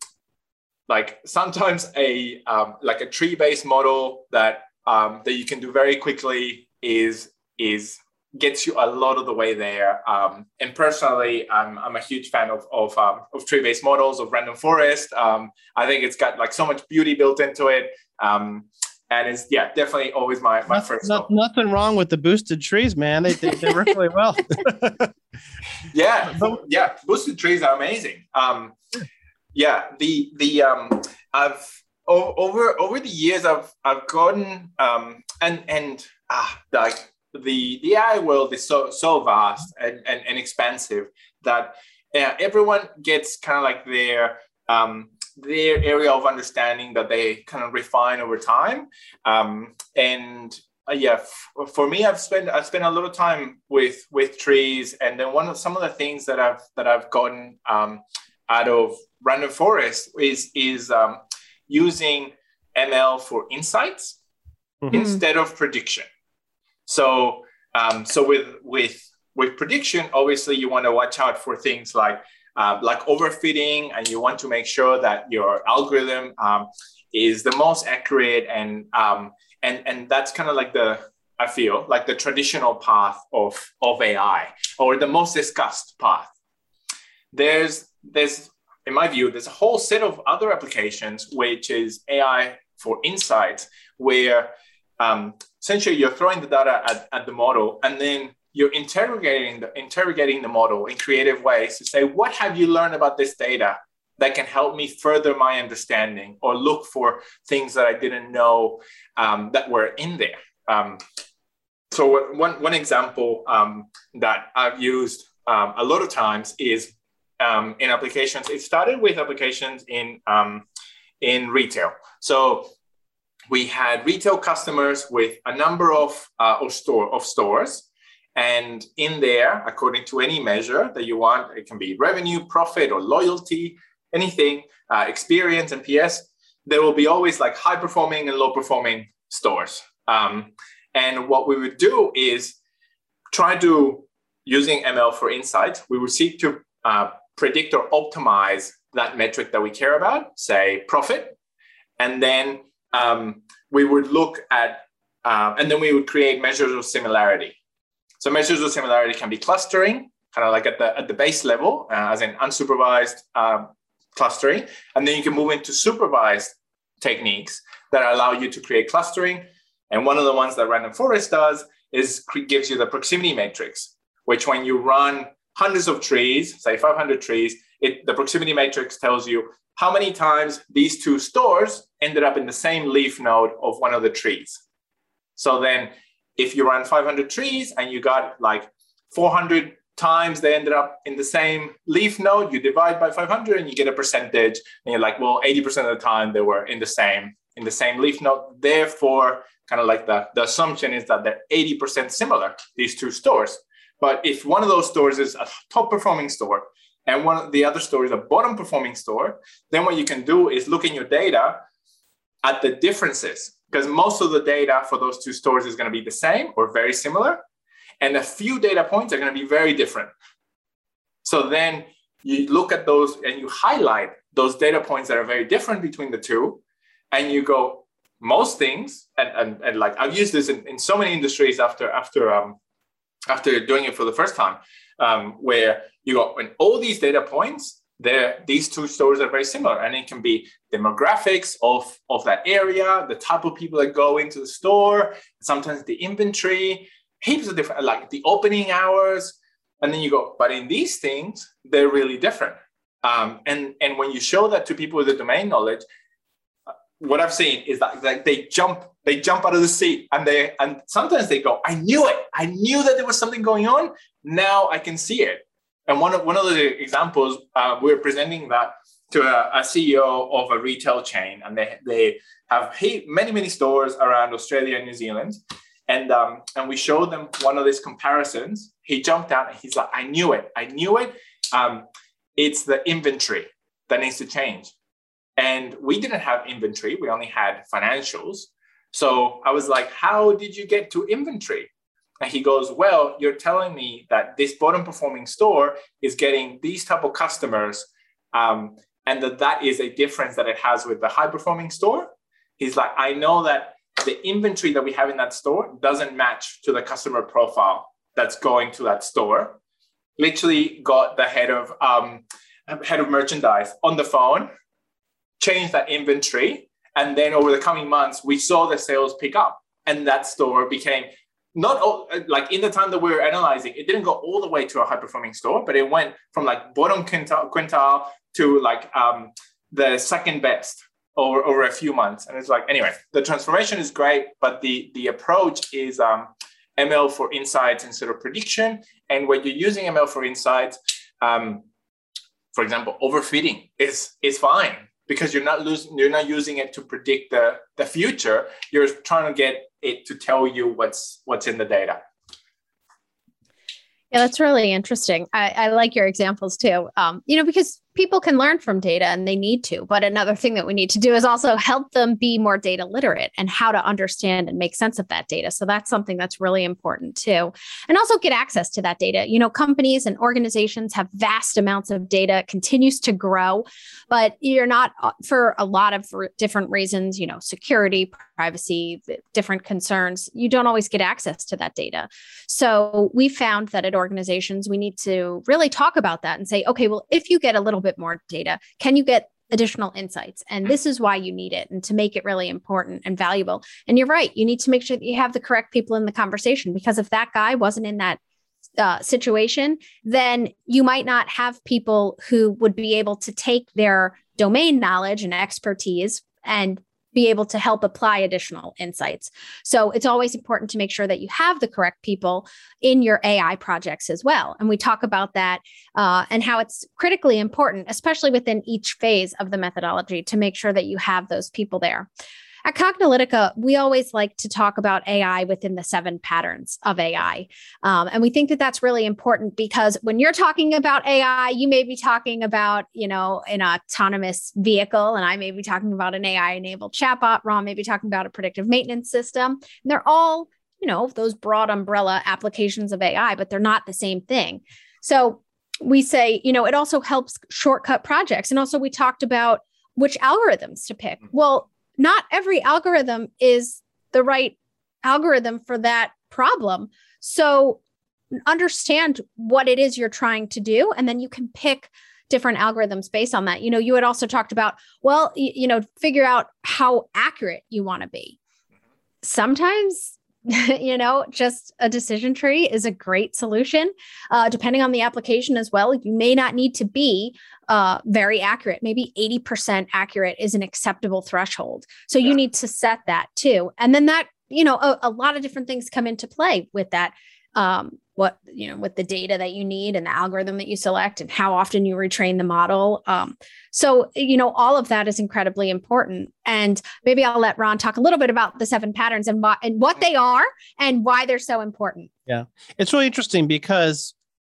like sometimes a um, like a tree based model that um, that you can do very quickly is is gets you a lot of the way there. Um, and personally, I'm, I'm a huge fan of of, um, of tree-based models of random forest. Um, I think it's got like so much beauty built into it. Um, and it's yeah, definitely always my, my nothing, first. Not, nothing wrong with the boosted trees, man. They they, they work really well. yeah, yeah, boosted trees are amazing. Um, yeah, the the um, I've over over the years I've I've gotten um, and and ah like the the AI world is so so vast and and, and expansive that uh, everyone gets kind of like their um, their area of understanding that they kind of refine over time. Um, and uh, yeah f- for me i've spent i've spent a lot of time with with trees and then one of some of the things that i've that i've gotten um, out of random forest is is um, using ML for insights mm-hmm. instead of prediction. So, um, so with with with prediction, obviously you want to watch out for things like uh, like overfitting, and you want to make sure that your algorithm um, is the most accurate, and um, and and that's kind of like the I feel like the traditional path of of AI or the most discussed path. There's there's in my view, there's a whole set of other applications, which is AI for insights, where um, essentially you're throwing the data at, at the model and then you're interrogating the, interrogating the model in creative ways to say, what have you learned about this data that can help me further my understanding or look for things that I didn't know um, that were in there. Um, so one, one example um, that I've used um, a lot of times is um, in applications. It started with applications in um, in retail. So we had retail customers with a number of uh, of store of stores, and in there, according to any measure that you want, it can be revenue, profit, or loyalty, anything, uh, experience, NPS. There will be always like high performing and low performing stores. Um, and what we would do is try to using ML for insights, we would seek to uh, predict or optimize that metric that we care about, say profit, and then um, we would look at, uh, and then we would create measures of similarity. So measures of similarity can be clustering, kind of like at the at the base level, uh, as in unsupervised uh, clustering, and then you can move into supervised techniques that allow you to create clustering. And one of the ones that Random Forest does is gives you the proximity matrix, which when you run hundreds of trees, say 500 trees, it, the proximity matrix tells you how many times these two stores ended up in the same leaf node of one of the trees. So then if you run 500 trees and you got like 400 times they ended up in the same leaf node, you divide by 500 and you get a percentage. And you're like, well, 80% of the time they were in the same in the same leaf node. Therefore, kind of like the, the assumption is that they're 80% similar, these two stores. But if one of those stores is a top performing store and one of the other store is a bottom performing store, then what you can do is look in your data at the differences because most of the data for those two stores is going to be the same or very similar. And a few data points are going to be very different. So then you look at those and you highlight those data points that are very different between the two. And you go, most things, and, and, and like I've used this in, in so many industries after after um, after doing it for the first time, um, where you go, when all these data points, there these two stores are very similar and it can be demographics of, of that area the type of people that go into the store sometimes the inventory heaps of different like the opening hours and then you go but in these things they're really different. Um, and and when you show that to people with the domain knowledge what I've seen is that like they jump, they jump out of the seat and they and sometimes they go, I knew it. I knew that there was something going on. Now I can see it. And one of one of the examples, uh, we are presenting that to a, a, CEO of a retail chain, and they they have many many stores around Australia and New Zealand. And um, and we showed them one of these comparisons. He jumped out and he's like, I knew it. I knew it. Um, it's the inventory that needs to change. And we didn't have inventory, we only had financials. So I was like, How did you get to inventory? And he goes, Well, you're telling me that this bottom performing store is getting these type of customers, um, and that that is a difference that it has with the high performing store. He's like, I know that the inventory that we have in that store doesn't match to the customer profile that's going to that store. Literally got the head of um, head of merchandise on the phone change that inventory. And then over the coming months, we saw the sales pick up and that store became not all, like in the time that we were analyzing, it didn't go all the way to a high performing store, but it went from like bottom quintile, quintile to like um, the second best over, over a few months. And it's like, anyway, the transformation is great, but the, the approach is um, ML for insights instead of prediction. And when you're using ML for insights, um, for example, overfitting is, is fine because you're not losing you're not using it to predict the, the future. You're trying to get it to tell you what's what's in the data. Yeah that's really interesting. I, I like your examples too. Um, you know because people can learn from data and they need to. But another thing that we need to do is also help them be more data literate and how to understand and make sense of that data. So that's something that's really important too. And also get access to that data. You know, companies and organizations have vast amounts of data, continues to grow, but you're not uh, for a lot of different reasons, you know, security, privacy, different concerns, you don't always get access to that data. So we found that at organizations, we need to really talk about that and say, okay, well, if you get a little bit more data? Can you get additional insights? And this is why you need it and to make it really important and valuable. And you're right, you need to make sure that you have the correct people in the conversation because if that guy wasn't in that uh, situation, then you might not have people who would be able to take their domain knowledge and expertise and be able to help apply additional insights. So it's always important to make sure that you have the correct people in your AI projects as well. And we talk about that uh, and how it's critically important, especially within each phase of the methodology, to make sure that you have those people there. At Cognilytica, we always like to talk about AI within the seven patterns of AI. Um, and we think that that's really important because when you're talking about AI, you may be talking about, you know, an autonomous vehicle, and I may be talking about an AI enabled chatbot. Ron may be talking about a predictive maintenance system. And they're all you know, those broad umbrella applications of AI, but they're not the same thing. So we say, you know, it also helps shortcut projects. And also, we talked about which algorithms to pick. Mm-hmm. Well, not every algorithm is the right algorithm for that problem. So understand what it is you're trying to do, and then you can pick different algorithms based on that. You know, you had also talked about, well, you, you know, figure out how accurate you want to be. Mm-hmm. Sometimes you know, just a decision tree is a great solution. Uh, depending on the application as well, you may not need to be uh, very accurate. Maybe 80% accurate is an acceptable threshold. So you need to set that too. And then that, you know, a, a lot of different things come into play with that. Um, what you know with the data that you need and the algorithm that you select and how often you retrain the model um, so you know all of that is incredibly important. And maybe i'll let ron talk a little bit about the seven patterns and what and what they are and why they're so important. Yeah. It's really interesting because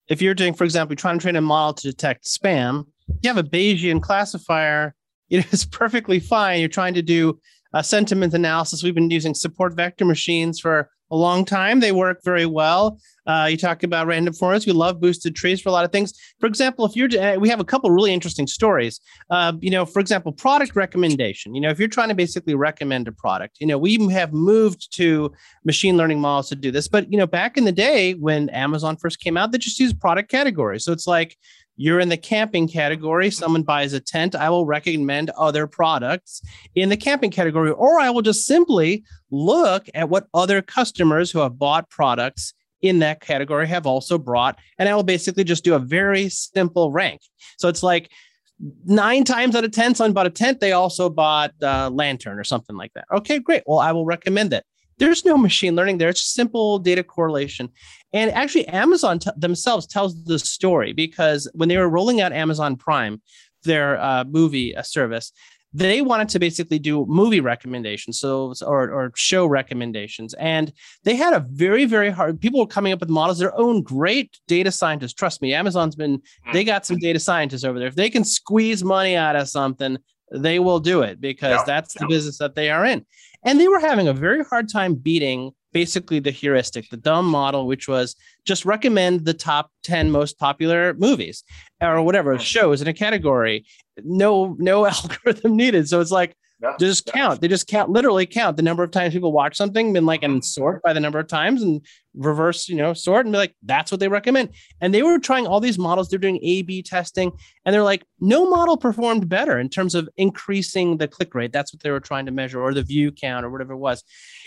if you're doing for example trying to train a model to detect spam you have a bayesian classifier it is perfectly fine. You're trying to do a sentiment analysis. We've been using support vector machines for a long time. They work very well. Uh, you talk about random forest. We love boosted trees for a lot of things. For example, if you're, uh, we have a couple really interesting stories. Uh, you know, for example, product recommendation. You know, if you're trying to basically recommend a product, you know, we have moved to machine learning models to do this. But you know, back in the day when Amazon first came out, they just used product categories. So it's like you're in the camping category. Someone buys a tent. I will recommend other products in the camping category, or I will just simply look at what other customers who have bought products in that category have also brought. And I will basically just do a very simple rank. So it's like nine times out of 10, someone bought a tent, they also bought a lantern or something like that. Okay, great. Well, I will recommend it. There's no machine learning there. It's simple data correlation. And actually, Amazon t- themselves tells the story because when they were rolling out Amazon Prime, their uh, movie uh, service, they wanted to basically do movie recommendations so or, or show recommendations and they had a very very hard people were coming up with models their own great data scientists trust me amazon's been they got some data scientists over there if they can squeeze money out of something they will do it because yeah. that's the business that they are in and they were having a very hard time beating basically the heuristic, the dumb model, which was just recommend the top 10 most popular movies or whatever shows in a category. No, no algorithm needed. So it's like, yeah, just yeah. count. They just count, literally count the number of times people watch something, and like and mm-hmm. sort by the number of times and reverse, you know, sort and be like, that's what they recommend. And they were trying all these models. They're doing A/B testing, and they're like, no model performed better in terms of increasing the click rate. That's what they were trying to measure, or the view count, or whatever it was.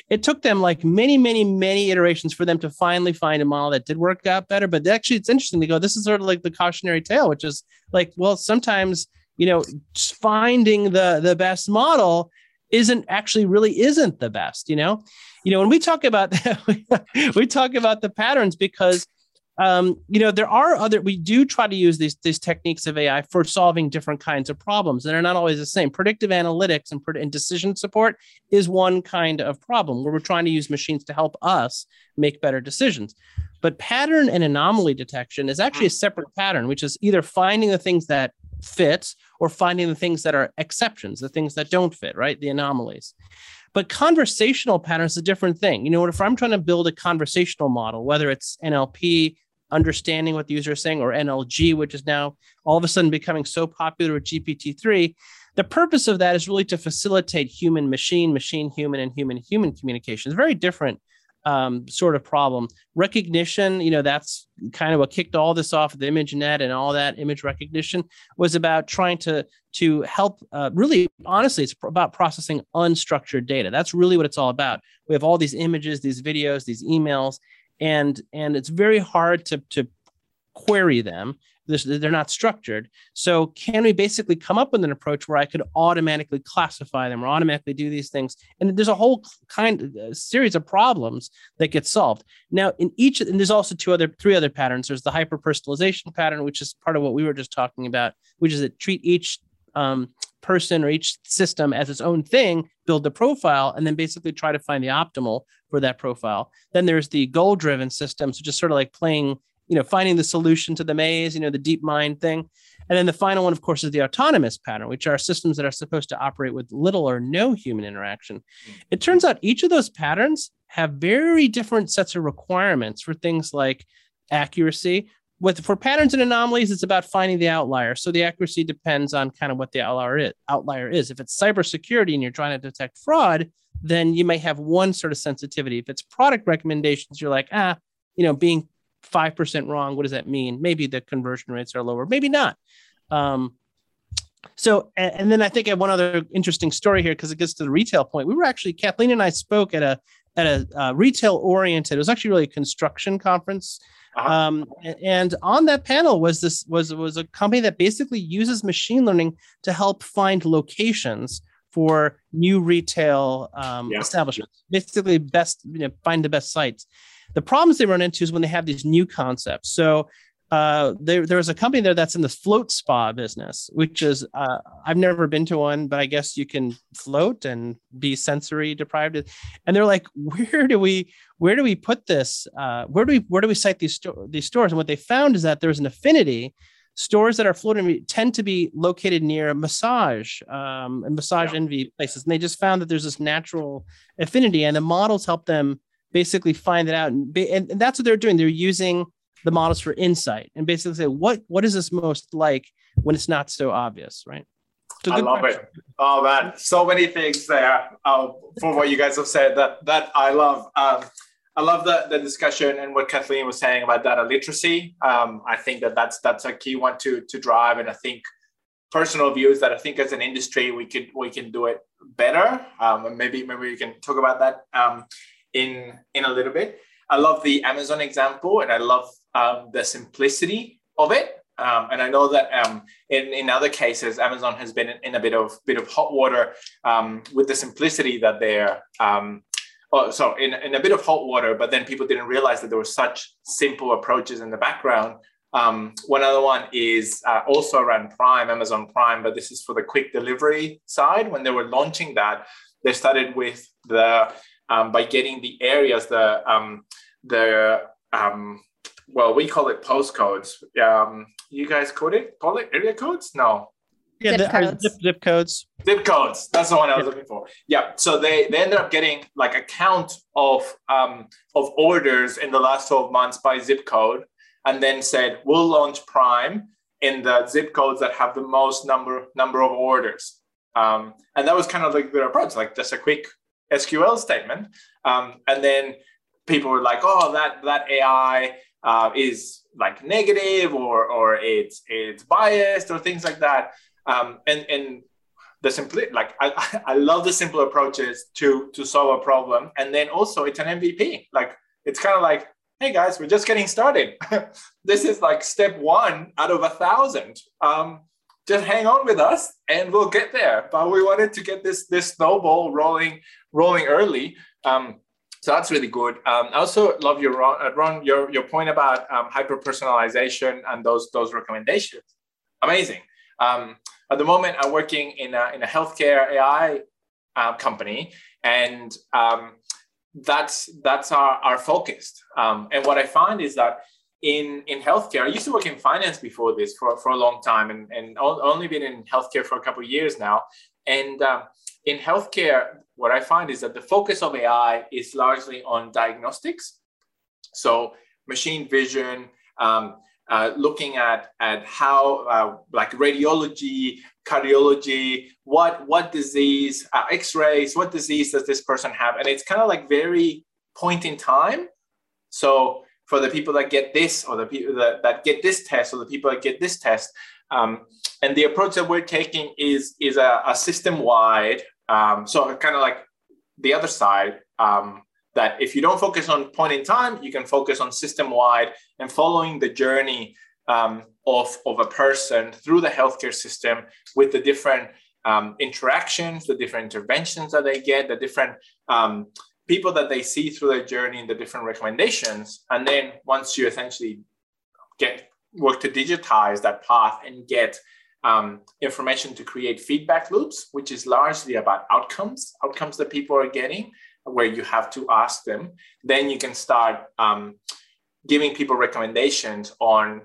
It took them like many, many, many iterations for them to finally find a model that did work out better. But actually, it's interesting to go. This is sort of like the cautionary tale, which is like, well, sometimes you know finding the the best model isn't actually really isn't the best you know? You know when we talk about that we talk about the patterns because um, you know there are other we do try to use these these techniques of ai for solving different kinds of problems and they're not always the same. Predictive analytics and, and decision support is one kind of problem where we're trying to use machines to help us make better decisions. But pattern and anomaly detection is actually a separate pattern which is either finding the things that fit or finding the things that are exceptions, the things that don't fit, right? The anomalies. But conversational patterns is a different thing. You know, if I'm trying to build a conversational model, whether it's NLP, understanding what the user is saying, or NLG, which is now all of a sudden becoming so popular with GPT-3, the purpose of that is really to facilitate human machine, machine human, and human human communication. It's very different um, sort of problem. Recognition, you know, that's kind of what kicked all this off. The ImageNet and all that image recognition was about trying to to help. Uh, really, honestly, it's about processing unstructured data. That's really what it's all about. We have all these images, these videos, these emails, and and it's very hard to to query them they're not structured. So can we basically come up with an approach where I could automatically classify them or automatically do these things? And there's a whole kind of uh, series of problems that get solved. Now, in each, and there's also two other, three other patterns. There's the hyper personalization pattern, which is part of what we were just talking about, which is that treat each um, person or each system as its own thing, build the profile, and then basically try to find the optimal for that profile. Then there's the goal driven system. which is sort of like playing you know finding the solution to the maze you know the DeepMind thing And then the final one, of course, is the autonomous pattern, which are systems that are supposed to operate with little or no human interaction. It turns out each of those patterns have very different sets of requirements for things like accuracy. With for patterns and anomalies, it's about finding the outlier. So the accuracy depends on kind of what the outlier is. Outlier is. If it's cybersecurity and you're trying to detect fraud, then you may have one sort of sensitivity. If it's product recommendations, you're like, ah, you know, being 5% wrong, what does that mean? Maybe the conversion rates are lower, maybe not. Um, so, and, and, then I think I have one other interesting story here because it gets to the retail point. We were actually, Kathleen and I spoke at a, at a uh, retail oriented, it was actually really a construction conference. Uh-huh. Um, and on that panel was this was was a company that basically uses machine learning to help find locations for new retail um, yeah. establishments. Basically, best you know, find the best sites. The problems they run into is when they have these new concepts. So uh, there, there was a company there that's in the float spa business, which is uh, I've never been to one, but I guess you can float and be sensory deprived. And they're like, where do we where do we put this? Uh, where do we where do we site these sto- these stores? And what they found is that there's an affinity. Stores that are floating tend to be located near massage um, and massage yeah. envy places, and they just found that there's this natural affinity, and the models help them basically find it out. And, and, and that's what they're doing. They're using the models for insight and basically say, what, what is this most like when it's not so obvious, right? I love question. it. Oh man, so many things there uh, for what you guys have said that that I love. Um, I love the, the discussion and what Kathleen was saying about data literacy. Um, I think that that's that's a key one to to drive, and I think personal views that I think as an industry we could we can do it better. Um, and maybe maybe we can talk about that. In in a little bit. I love the Amazon example, and I love um, the simplicity of it. Um, and I know that um, in, in other cases, Amazon has been in a bit of bit of hot water um, with the simplicity that they're. Um, oh, so in, in a bit of hot water, but then people didn't realize that there were such simple approaches in the background. Um, one other one is uh, also around Prime, Amazon Prime, but this is for the quick delivery side. When they were launching that, they started with the um, by getting the areas, the um, the um, well, we call it postcodes. Um, you guys call it call it area codes? No. Yeah, zip, the, codes. Zip, zip, codes. Zip codes. That's the one I was looking for. Yeah. So they, they ended up getting like a count of um, of orders in the last 12 months by zip code, and then said we'll launch Prime in the zip codes that have the most number number of orders. Um, and that was kind of like their approach, like just a quick SQL statement. Um, and then people were like, oh, that that AI uh, is like negative or or it's it's biased or things like that. Um, and and the simple, like I, I love the simple approaches to to solve a problem. And then also it's an MVP. Like it's kind of like, hey guys, we're just getting started. this is like step one out of a thousand. Um, just hang on with us and we'll get there. But we wanted to get this this snowball rolling rolling early. Um, so that's really good. Um, I also love your uh, Ron, your your point about um, hyper personalization and those those recommendations. Amazing. Um, at the moment, I'm working in a, in a healthcare AI uh, company, and um, that's that's our, our focus. Um, and what I find is that in in healthcare. I used to work in finance before this for, for a long time, and and only been in healthcare for a couple of years now. And uh, in healthcare, what I find is that the focus of AI is largely on diagnostics. So machine vision, um, uh, looking at at how uh, like radiology, cardiology, what what disease, uh, X-rays, what disease does this person have, and it's kind of like very point in time. So for the people that get this or the people that, that get this test or the people that get this test. Um, and the approach that we're taking is, is a, a system wide. Um, so kind of like the other side, um, that if you don't focus on point in time, you can focus on system wide and following the journey um, of, of a person through the healthcare system with the different um, interactions, the different interventions that they get, the different um, people that they see through their journey and the different recommendations. And then once you essentially get work to digitize that path and get um, information to create feedback loops, which is largely about outcomes, outcomes that people are getting, where you have to ask them. Then you can start um, giving people recommendations on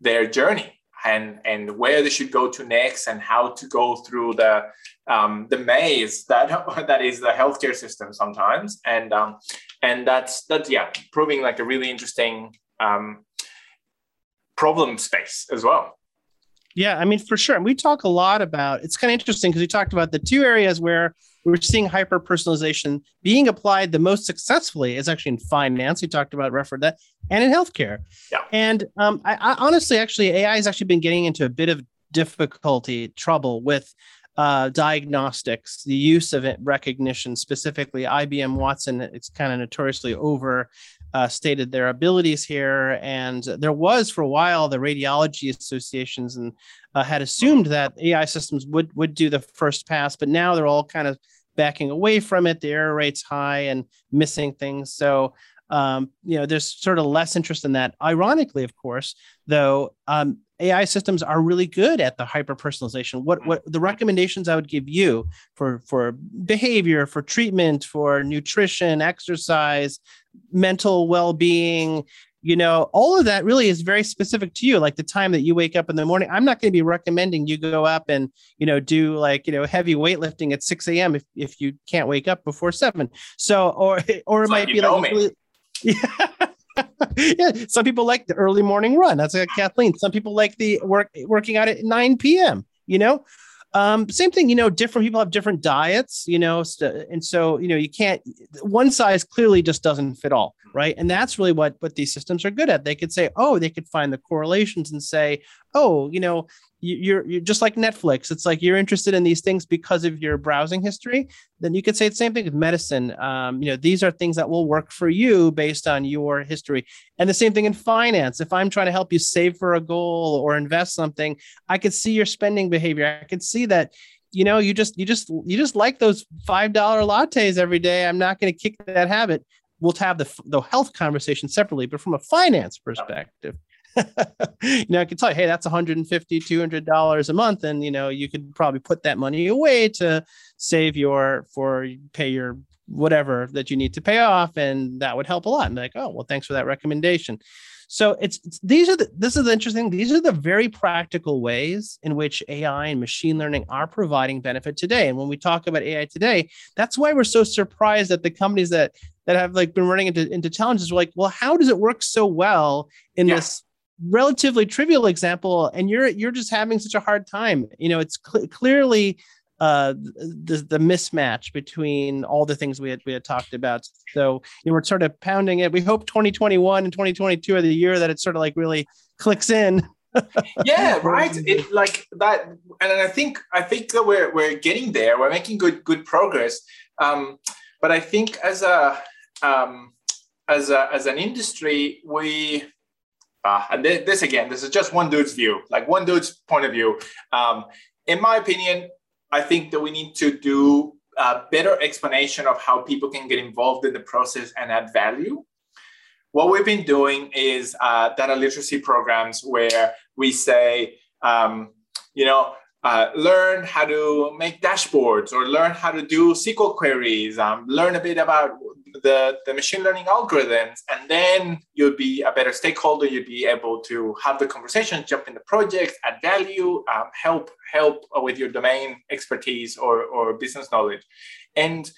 their journey. and and where they should go to next and how to go through the um, the maze that that is the healthcare system sometimes and um, and that's that's yeah proving like a really interesting um, problem space as well yeah i mean for sure and we talk a lot about it's kind of interesting because we talked about the two areas where we're seeing hyper personalization being applied the most successfully is actually in finance. We talked about referred that, and in healthcare. Yeah. And um, I, I honestly, actually, AI has actually been getting into a bit of difficulty, trouble with uh, diagnostics, the use of it, recognition, specifically IBM Watson. It's kind of notoriously over uh, stated their abilities here. And there was for a while the radiology associations and uh, had assumed that AI systems would would do the first pass, but now they're all kind of backing away from it. The error rate's high and missing things. So um, you know, there's sort of less interest in that. Ironically, of course, though, um, AI systems are really good at the hyper personalization. What what the recommendations I would give you for for behavior, for treatment, for nutrition, exercise, mental well being, you know, all of that really is very specific to you. Like the time that you wake up in the morning, I'm not going to be recommending you go up and, you know, do like, you know, heavy weightlifting at 6 a.m. if, if you can't wake up before seven. So, or, or it It's might like be like, yeah. yeah. Some people like the early morning run. That's like Kathleen. Some people like the work working out at 9 p.m. You know, um, same thing. You know, different people have different diets. You know, st- and so you know you can't. One size clearly just doesn't fit all, right? And that's really what what these systems are good at. They could say, oh, they could find the correlations and say, oh, you know, you- you're you're just like Netflix. It's like you're interested in these things because of your browsing history. Then you could say the same thing with medicine. Um, you know, these are things that will work for you based on your history. And the same thing in finance. If I'm trying to help you save for a goal or invest something, I could see your spending behavior. I could see that you know you just you just you just like those five dollar lattes every day. I'm not going to kick that habit. We'll have the the health conversation separately, but from a finance perspective. you know, I could tell you, hey, that's 150 $200 a month. And, you know, you could probably put that money away to save your, for pay your whatever that you need to pay off. And that would help a lot. And like, oh, well, thanks for that recommendation. So it's, it's these are the this is interesting. These are the very practical ways in which AI and machine learning are providing benefit today. And when we talk about AI today, that's why we're so surprised that the companies that that have like been running into, into challenges are like, well, how does it work so well in Yeah. this relatively trivial example and you're you're just having such a hard time. You know it's cl- clearly uh the the mismatch between all the things we had we had talked about. So you know we're sort of pounding it. We hope 2021 and 2022 are the year that it sort of like really clicks in. Yeah right? It like that and i think i think that we're we're getting there. We're making good good progress. Um but i think as a um as a as an industry we uh, and thi- this again this is just one dude's view like one dude's point of view. Um in my opinion i think that we need to do a better explanation of how people can get involved in the process and add value. What we've been doing is uh, data literacy programs where we say, um, you know, uh, learn how to make dashboards or learn how to do SQL queries, um, learn a bit about the, the machine learning algorithms, and then you'll be a better stakeholder. You'll be able to have the conversation, jump in the project, add value, um, help help with your domain expertise or, or business knowledge. And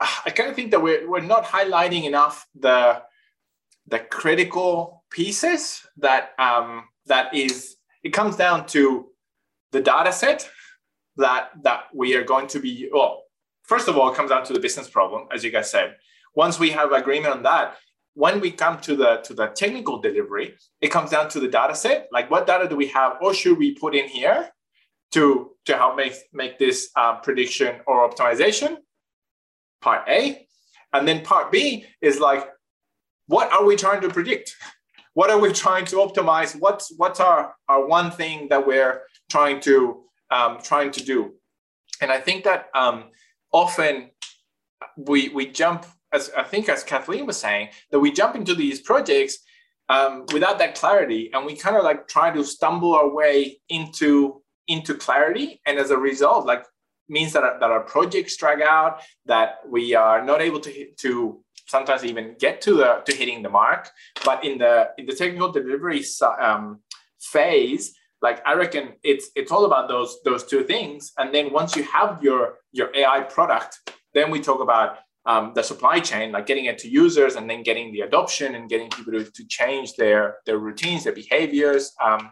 uh, I kind of think that we're, we're not highlighting enough the the critical pieces that um, that is it comes down to the data set that that we are going to be well first of all it comes down to the business problem as you guys said once we have agreement on that when we come to the to the technical delivery it comes down to the data set like what data do we have or should we put in here to to help make make this uh, prediction or optimization part a and then part b is like what are we trying to predict? What are we trying to optimize? What's what's our, our one thing that we're trying to um, trying to do? And I think that um, often we we jump as I think as Kathleen was saying that we jump into these projects um, without that clarity, and we kind of like try to stumble our way into into clarity, and as a result, like means that our, that our projects drag out, that we are not able to to sometimes even get to the to hitting the mark. But in the in the technical delivery um, phase, like I reckon it's it's all about those those two things. And then once you have your your AI product, then we talk about um, the supply chain, like getting it to users and then getting the adoption and getting people to, to change their their routines, their behaviors. Um,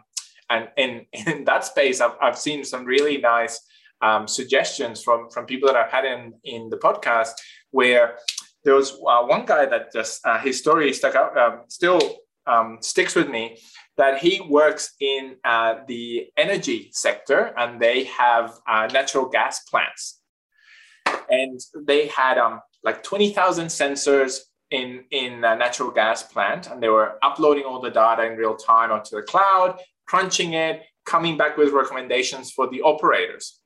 and in, in that space, I've, I've seen some really nice um, suggestions from from people that I've had in in the podcast where there was uh, one guy that just uh, his story stuck out um, still um, sticks with me that he works in uh, the energy sector and they have uh, natural gas plants and they had um, like 20,000 sensors in in a natural gas plant and they were uploading all the data in real time onto the cloud crunching it coming back with recommendations for the operators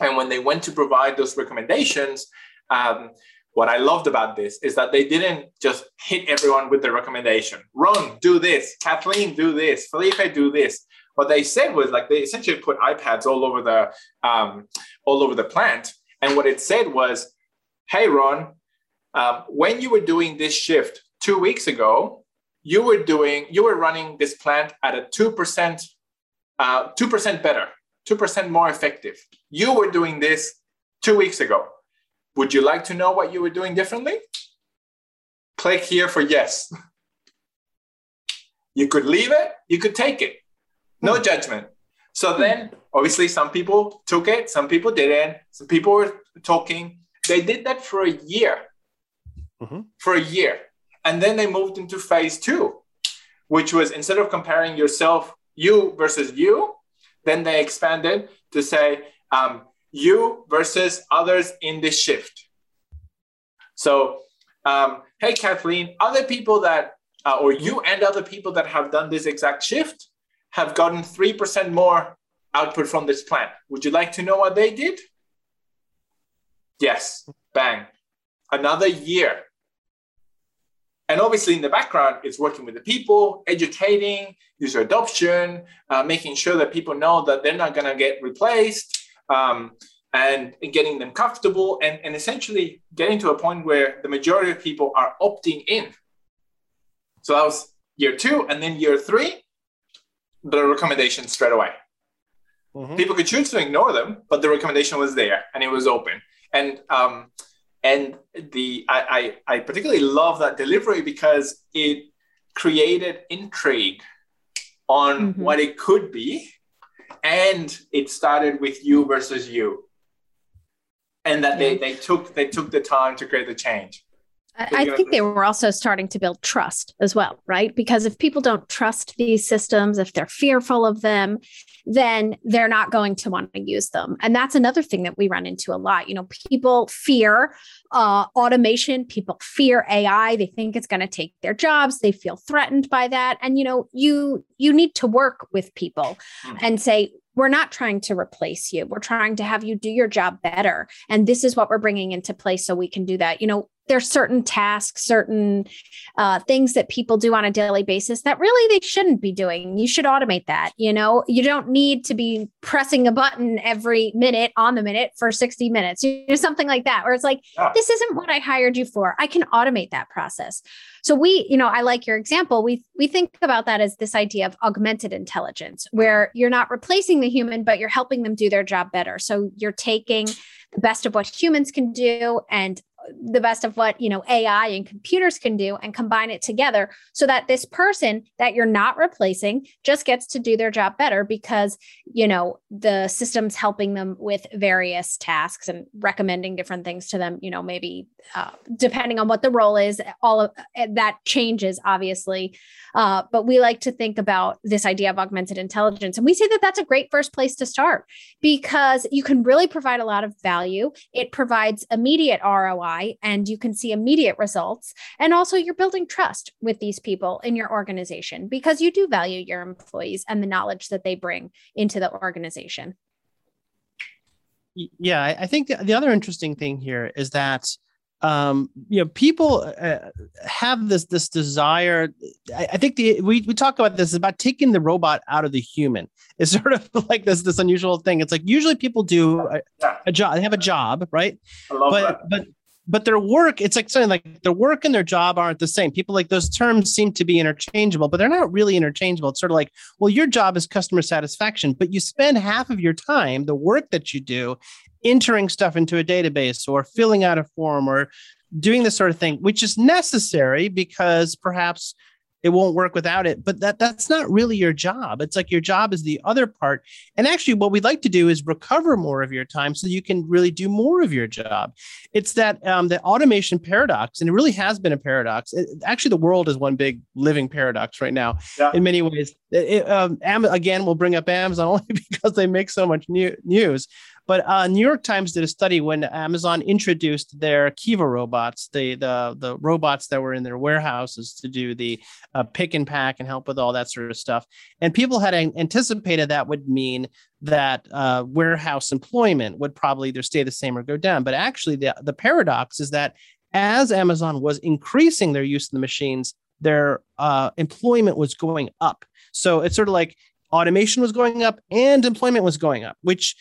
and when they went to provide those recommendations um, what I loved about this is that they didn't just hit everyone with the recommendation. Ron, do this. Kathleen, do this. Felipe, do this. What they said was like they essentially put iPads all over the um, all over the plant, and what it said was, "Hey, Ron, um, when you were doing this shift two weeks ago, you were doing you were running this plant at a two percent uh, two percent better, two percent more effective. You were doing this two weeks ago." Would you like to know what you were doing differently? Click here for yes. You could leave it, you could take it. No hmm. judgment. So then, obviously, some people took it, some people didn't, some people were talking. They did that for a year. Mm-hmm. For a year. And then they moved into phase two, which was instead of comparing yourself, you versus you, then they expanded to say, um, you versus others in this shift. So, um, hey, Kathleen, other people that, uh, or you and other people that have done this exact shift have gotten 3% more output from this plan. Would you like to know what they did? Yes, bang. Another year. And obviously, in the background, it's working with the people, educating, user adoption, uh, making sure that people know that they're not going to get replaced, um, and getting them comfortable and, and essentially getting to a point where the majority of people are opting in. So that was year two. And then year three, the recommendation straight away. Mm-hmm. People could choose to ignore them, but the recommendation was there and it was open. And um, and the I, I, I particularly love that delivery because it created intrigue on mm-hmm. what it could be and it started with you versus you. And that they, they took they took the time to create the change I, think they were also starting to build trust as well, right? Because if people don't trust these systems, if they're fearful of them, then they're not going to want to use them. And that's another thing that we run into a lot. You know, people fear uh, automation, people fear AI. They think it's going to take their jobs. They feel threatened by that. And you know, you you need to work with people mm-hmm. and say, we're not trying to replace you. We're trying to have you do your job better. And this is what we're bringing into place so we can do that. You know, there's certain tasks, certain uh, things that people do on a daily basis that really they shouldn't be doing. You should automate that. You know, you don't need to be pressing a button every minute on the minute for 60 minutes, you know, something like that, where it's like, yeah. this isn't what I hired you for. I can automate that process. So we, you know, I like your example. We we think about that as this idea of augmented intelligence, where you're not replacing the human, but you're helping them do their job better. So you're taking the best of what humans can do and the best of what you know ai and computers can do and combine it together so that this person that you're not replacing just gets to do their job better because you know the system's helping them with various tasks and recommending different things to them you know maybe uh, depending on what the role is all of uh, that changes obviously. Uh, but we like to think about this idea of augmented intelligence and we say that that's a great first place to start because you can really provide a lot of value. It provides immediate roi and you can see immediate results. And also, you're building trust with these people in your organization because you do value your employees and the knowledge that they bring into the organization. Yeah, I think the, the other interesting thing here is that um you know people uh, have this this desire I, I, think the we, we talk about this about taking the robot out of the human it's sort of like this this unusual thing it's like usually people do a, a job they have a job right but that. but but their work, it's like something like their work and their job aren't the same. People like those terms seem to be interchangeable, but they're not really interchangeable. It's sort of like, well, your job is customer satisfaction, but you spend half of your time, the work that you do, entering stuff into a database or filling out a form or doing this sort of thing, which is necessary because perhaps it won't work without it but that that's not really your job. It's like your job is the other part. And actually what we'd like to do is recover more of your time so you can really do more of your job. It's that um, the automation paradox and it really has been a paradox. It, actually the world is one big living paradox right now yeah. in many ways. It, um, again we'll bring up amazon only because they make so much new, news but uh, New York Times did a study when Amazon introduced their Kiva robots, the the the robots that were in their warehouses to do the uh, pick and pack and help with all that sort of stuff. And people had anticipated that would mean that uh, warehouse employment would probably either stay the same or go down. But actually, the the paradox is that as Amazon was increasing their use of the machines, their uh, employment was going up. So it's sort of like automation was going up and employment was going up, which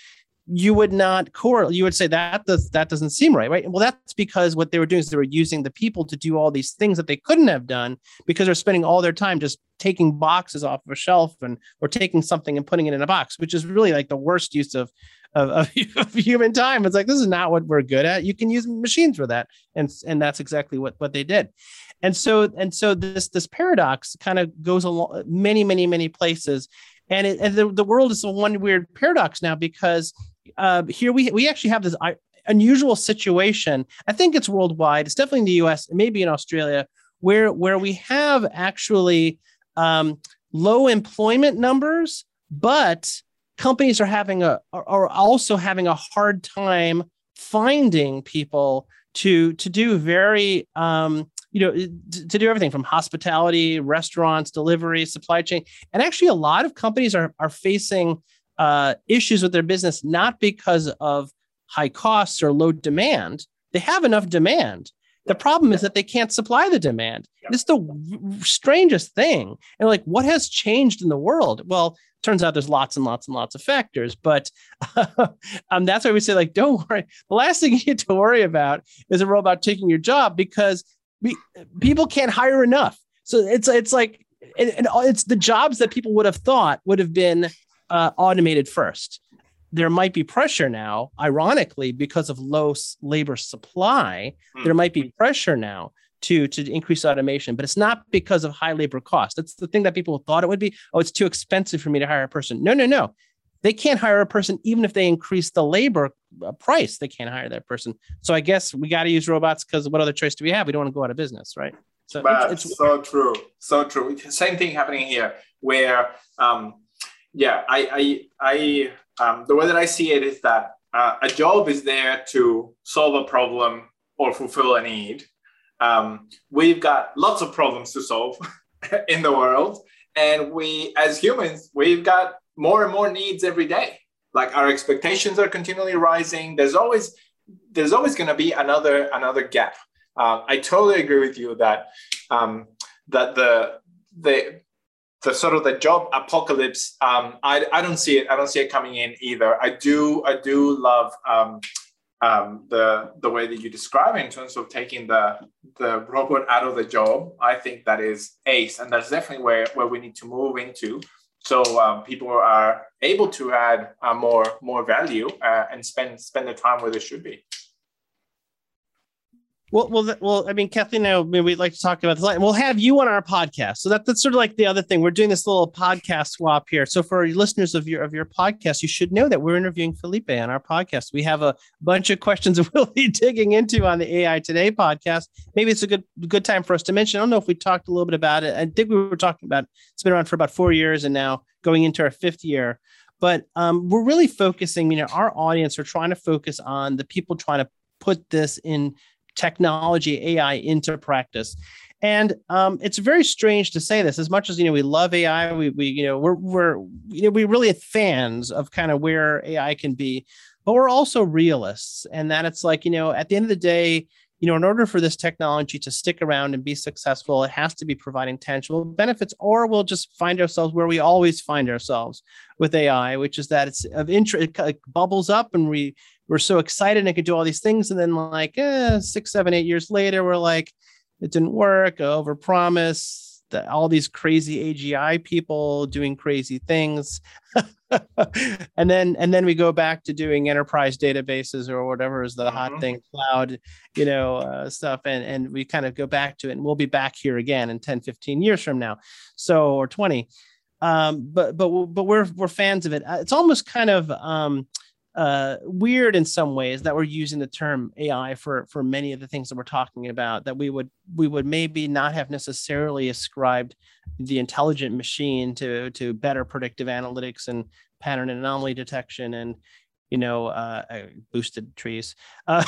you would not correlate. You would say that does that doesn't seem right, right? Well, that's because what they were doing is they were using the people to do all these things that they couldn't have done because they're spending all their time just taking boxes off of a shelf and or taking something and putting it in a box, which is really like the worst use of of, of, of human time. It's like this is not what we're good at. You can use machines for that, and and that's exactly what what they did. And so and so this this paradox kind of goes along many many many places and, it, and the, the world is one weird paradox now because uh, here we we actually have this unusual situation. I think it's worldwide. It's definitely in the U.S. Maybe in Australia, where where we have actually um, low employment numbers, but companies are having a are also having a hard time finding people to to do very um, you know to do everything from hospitality, restaurants, delivery, supply chain, and actually a lot of companies are are facing uh, issues with their business, not because of high costs or low demand. They have enough demand. The problem is that they can't supply the demand. It's the strangest thing. And like, what has changed in the world? Well, turns out there's lots and lots and lots of factors, but um, that's why we say, like, don't worry. The last thing you need to worry about is a robot taking your job because we, people can't hire enough. So it's it's like and it's the jobs that people would have thought would have been uh, automated first. There might be pressure now, ironically, because of low labor supply. Hmm. There might be pressure now to to increase automation, but it's not because of high labor cost. That's the thing that people thought it would be. Oh, it's too expensive for me to hire a person. No, no, no. They can't hire a person even if they increase the labor uh, price. They can't hire that person. So I guess we got to use robots because what other choice do we have? We don't want to go out of business, right? So it's, it's, so true, so true. Same thing happening here, where um, yeah, I, I, I um, the way that I see it is that uh, a job is there to solve a problem or fulfill a need. Um, we've got lots of problems to solve in the world, and we, as humans, we've got more and more needs every day. Like our expectations are continually rising. There's always, there's always going to be another another gap. Uh, I totally agree with you that um, that the the the sort of the job apocalypse um, I, I don't see it i don't see it coming in either. I do i do love um, um, the the way that you describe it in terms of taking the the robot out of the job. I think that is ace and that's definitely where where we need to move into. So um, people are able to add uh, more more value uh, and spend spend the time where they should be well, well, well. I mean, Kathleen, I mean, we'd like to talk about this. We'll have you on our podcast. So that, that's sort of like the other thing. We're doing this little podcast swap here. So for listeners of your of your podcast, you should know that we're interviewing Felipe on our podcast. We have a bunch of questions we'll be digging into on the AI Today podcast. Maybe it's a good good time for us to mention. I don't know if we talked a little bit about it. I think we were talking about. It's been around for about four years, and now going into our fifth year. But um, we're really focusing. You know, our audience are trying to focus on the people trying to put this in technology, AI into practice. And um, it's very strange to say this. As much as you know, we love AI. We, we you know, we're we're you know, we really fans of kind of where AI can be, but we're also realists, and that it's like you know, at the end of the day, you know, in order for this technology to stick around and be successful, it has to be providing tangible benefits, or we'll just find ourselves where we always find ourselves with AI, which is that it's of interest, it bubbles up and we we're so excited and could do all these things. And then like eh, six, seven, eight years later, we're like, it didn't work, over promise. All these crazy AGI people doing crazy things, and then and then we go back to doing enterprise databases or whatever is the mm-hmm. hot thing, cloud, you know, uh, stuff, and and we kind of go back to it, and we'll be back here again in 10, 15 years from now, so or 20. Um, but but but we're we're fans of it. Uh, it's almost kind of um, uh, weird in some ways that we're using the term AI for for many of the things that we're talking about. That we would we would maybe not have necessarily ascribed the intelligent machine to to better predictive analytics and pattern and anomaly detection and you know uh, uh boosted trees. Uh,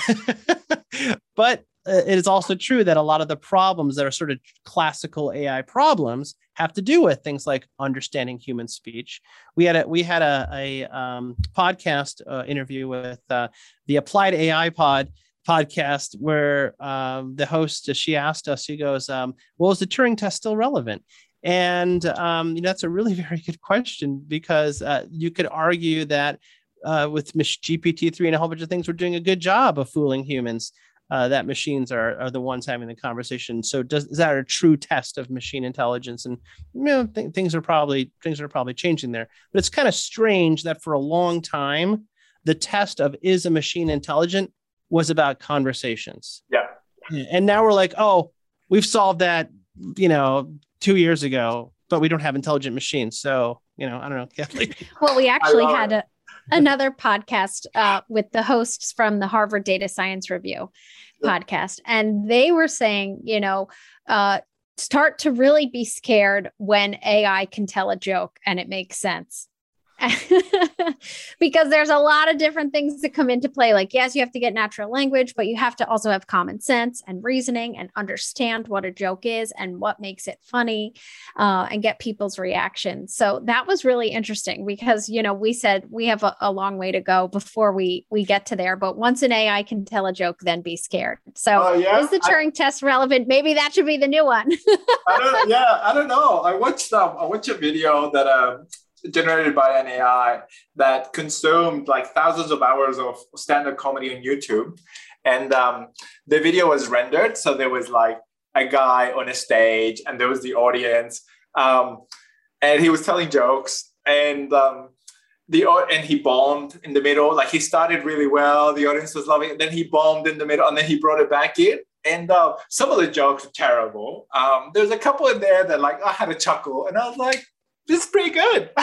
but it is also true that a lot of the problems that are sort of classical AI problems have to do with things like understanding human speech. We had a we had a, a um, podcast uh, interview with uh, the Applied AI Pod podcast where um, the host she asked us, she goes, um, "Well, is the Turing test still relevant?" And um, you know, that's a really very good question because uh, you could argue that uh, with GPT three and a whole bunch of things, we're doing a good job of fooling humans uh, that machines are, are the ones having the conversation. So does is that a true test of machine intelligence? And you know, th- things are probably things are probably changing there. But it's kind of strange that for a long time, the test of is a machine intelligent was about conversations. Yeah. And now we're like, oh, we've solved that, you know, two years ago, but we don't have intelligent machines. So, you know, I don't know, Well, we actually had a, another podcast uh, with the hosts from the Harvard Data Science Review podcast, and they were saying, you know, uh, start to really be scared when AI can tell a joke and it makes sense. because there's a lot of different things that come into play. Like, yes, you have to get natural language, but you have to also have common sense and reasoning and understand what a joke is and what makes it funny uh, and get people's reactions. So that was really interesting because, you know, we said we have a, a, long way to go before we we get to there. But once an AI can tell a joke, then be scared. So uh, yeah, is the Turing I, test relevant? Maybe that should be the new one. I don't, yeah, I don't know. I watched um, I watched a video that uh, generated by an AI that consumed like thousands of hours of stand-up comedy on YouTube. And um, the video was rendered. So there was like a guy on a stage and there was the audience. Um, and he was telling jokes and um, the and he bombed in the middle. Like he started really well, the audience was loving it. Then he bombed in the middle, and then he brought it back in. And uh, some of the jokes were terrible. Um, there's a couple in there that like I had a chuckle, and I was like, this is pretty good.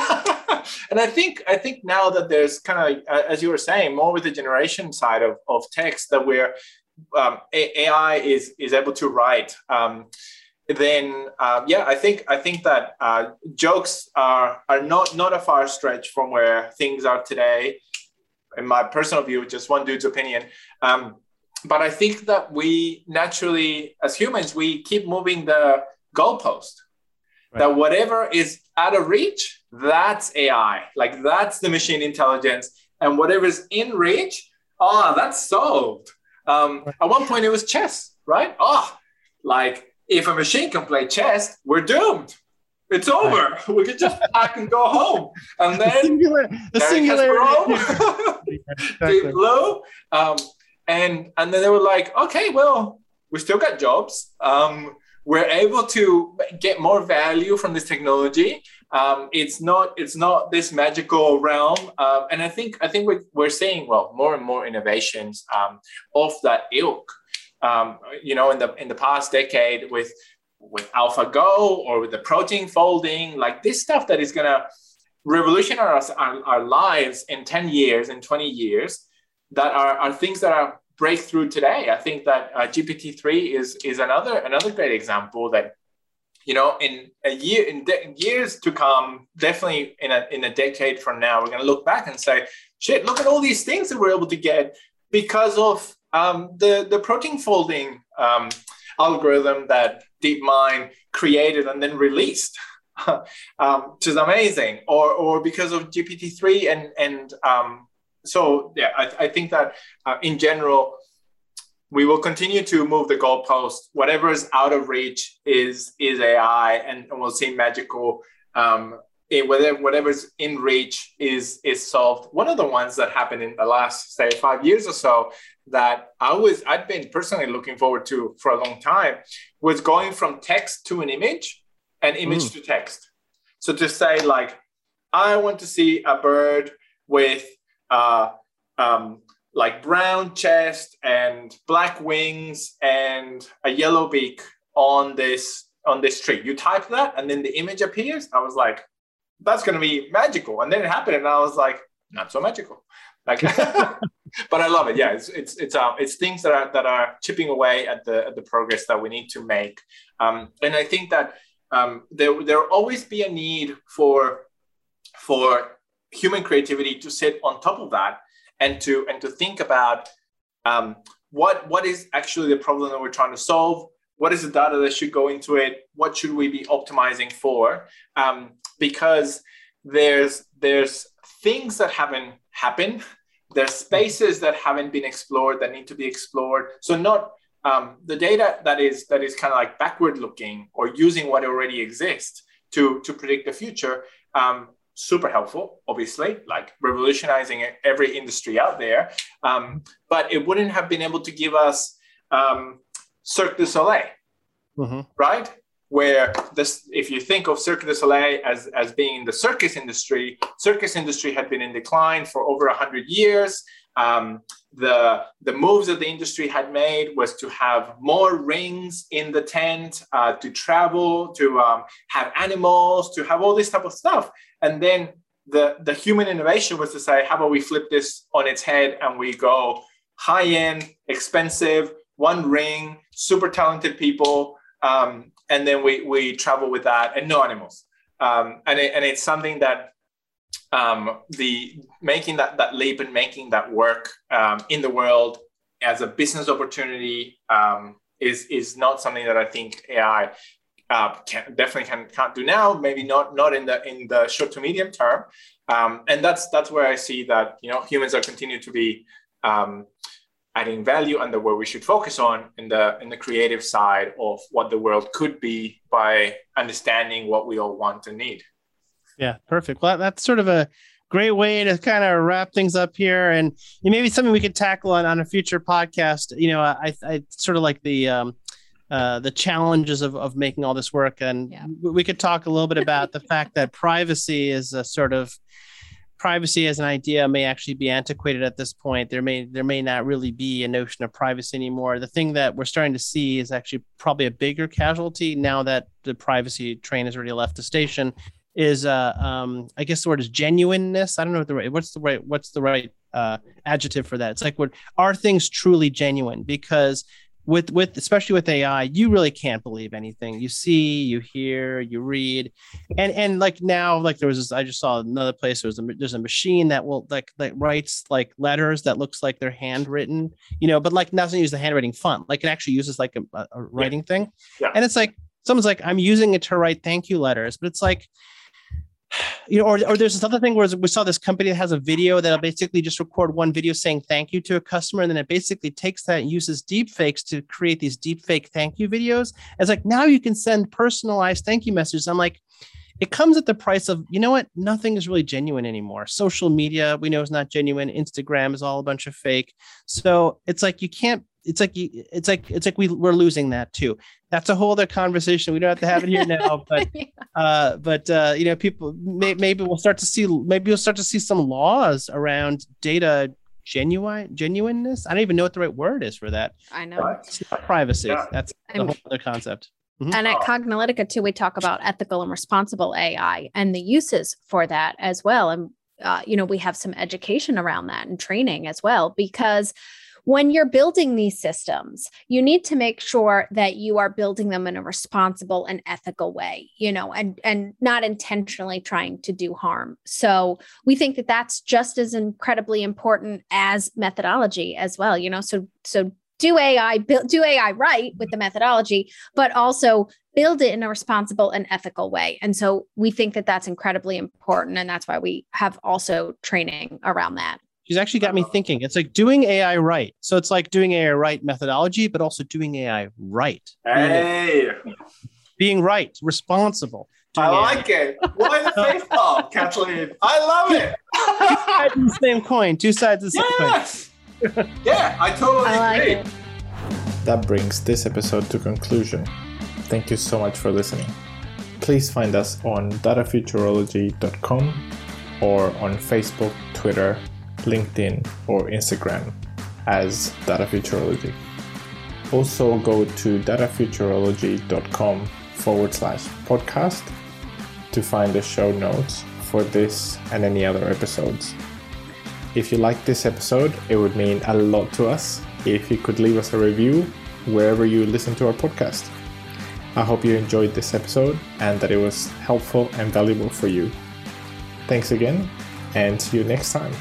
and I think I think now that there's kind of uh, as you were saying more with the generation side of, of text that where um, AI is is able to write. Um, then um, yeah, I think I think that uh, jokes are are not not a far stretch from where things are today. In my personal view, just one dude's opinion. Um, but I think that we naturally, as humans, we keep moving the goalpost right. that whatever is out of reach, that's AI. Like that's the machine intelligence. And whatever's in reach, oh, that's solved. Um, right. At one point, it was chess, right? Oh, like if a machine can play chess, we're doomed. It's over. Right. We can just pack and go home. And then the singular, the singular Deep Blue. Um, and and then they were like, okay, well, we still got jobs. Um, we're able to get more value from this technology. Um, it's not it's not this magical realm, um, and I think I think we're, we're seeing well more and more innovations um, of that ilk. Um, you know, in the in the past decade with with AlphaGo or with the protein folding, like this stuff that is gonna revolutionize our, our, our lives in 10 years, in 20 years, that are, are things that are breakthrough today. I think that uh, GPT-3 is is another another great example that you know in a year in, de- years to come, definitely in a in a decade from now, we're going to look back and say, shit, look at all these things that we're able to get because of um, the the protein folding um, algorithm that DeepMind created and then released. um, which is amazing, or or because of GPT three and and um, so yeah, I, I think that uh, in general, we will continue to move the goalpost. Whatever is out of reach is is AI, and, and we'll see magical um, it, whatever whatever's in reach is is solved. One of the ones that happened in the last say five years or so that I was I'd been personally looking forward to for a long time was going from text to an image and image mm. to text. So to say like, I want to see a bird with uh, um, like brown chest and black wings and a yellow beak on this on this tree. You type that and then the image appears. I was like, that's going to be magical. And then it happened, and I was like, not so magical. Like, but I love it. Yeah, it's it's it's um it's things that are that are chipping away at the at the progress that we need to make. Um, and I think that um, there there will always be a need for for human creativity to sit on top of that and to and to think about um, what what is actually the problem that we're trying to solve? What is the data that should go into it? What should we be optimizing for? Um, because there's there's things that haven't happened. There's spaces that haven't been explored that need to be explored. So not um, the data that is that is kind of like backward looking or using what already exists to to predict the future um, super helpful obviously like revolutionizing every industry out there um, but it wouldn't have been able to give us um, Cirque du Soleil, mm-hmm. right? Where this, if you think of Cirque du Soleil as, as being the circus industry, circus industry had been in decline for over 100 years. Um, the, the moves that the industry had made was to have more rings in the tent, uh, to travel, to um, have animals, to have all this type of stuff. And then the, the human innovation was to say, how about we flip this on its head and we go high end, expensive, one ring, super talented people, um, and then we we travel with that and no animals. Um, and it, and it's something that um, the making that that leap and making that work um, in the world as a business opportunity um, is is not something that I think AI uh, can, definitely can, can't do now. Maybe not not in the in the short to medium term. Um, and that's that's where I see that you know humans are continue to be um, adding value and the where we should focus on in the in the creative side of what the world could be by understanding what we all want and need yeah perfect well that's sort of a great way to kind of wrap things up here and maybe something we could tackle on, on a future podcast you know i i sort of like the um uh, the challenges of, of making all this work and yeah. we could talk a little bit about the fact that privacy is a sort of privacy as an idea may actually be antiquated at this point. There may there may not really be a notion of privacy anymore. The thing that we're starting to see is actually probably a bigger casualty now that the privacy train has already left the station. Is uh, um, I guess the word is genuineness. I don't know what the right what's the right what's the right uh, adjective for that. It's like what are things truly genuine? Because with with especially with AI, you really can't believe anything you see, you hear, you read, and and like now, like there was this, I just saw another place. There's a there's a machine that will like that writes like letters that looks like they're handwritten, you know, but like doesn't use the handwriting font. Like it actually uses like a, a writing yeah. thing, yeah. and it's like someone's like I'm using it to write thank you letters, but it's like you know, or, or there's this other thing where we saw this company that has a video that'll basically just record one video saying thank you to a customer, and then it basically takes that and uses deep fakes to create these deep fake thank you videos. It's like now you can send personalized thank you messages. I'm like, it comes at the price of you know what nothing is really genuine anymore social media we know is not genuine instagram is all a bunch of fake so it's like you can't it's like it's like it's like we we're losing that too. That's a whole other conversation. We don't have to have it here now, but yeah. uh, but uh, you know, people may, maybe we'll start to see maybe we'll start to see some laws around data genuine genuineness. I don't even know what the right word is for that. I know privacy. Yeah. That's a whole other concept. Mm-hmm. And at Cognilytica too, we talk about ethical and responsible AI and the uses for that as well. And uh, you know, we have some education around that and training as well because when you're building these systems, you need to make sure that you are building them in a responsible and ethical way, you know, and and not intentionally trying to do harm. So we think that that's just as incredibly important as methodology as well, you know. So so do AI build do AI right with the methodology, but also build it in a responsible and ethical way. And so we think that that's incredibly important, and that's why we have also training around that. She's actually got me thinking. It's like doing AI right. So it's like doing AI right methodology, but also doing AI right. Hey. Being right, responsible, I like it. Why the face palm, Kathleen? I love it. sides of the same coin. Two sides of the same coin. Yes. yeah, I totally I like agree. it. That brings this episode to conclusion. Thank you so much for listening. Please find us on datafuturology.com or on Facebook, Twitter, LinkedIn, or Instagram as Data Futurology. Also go to datafuturology.com forward slash podcast to find the show notes for this and any other episodes. If you like this episode, it would mean a lot to us if you could leave us a review wherever you listen to our podcast. I hope you enjoyed this episode and that it was helpful and valuable for you. Thanks again, and see you next time.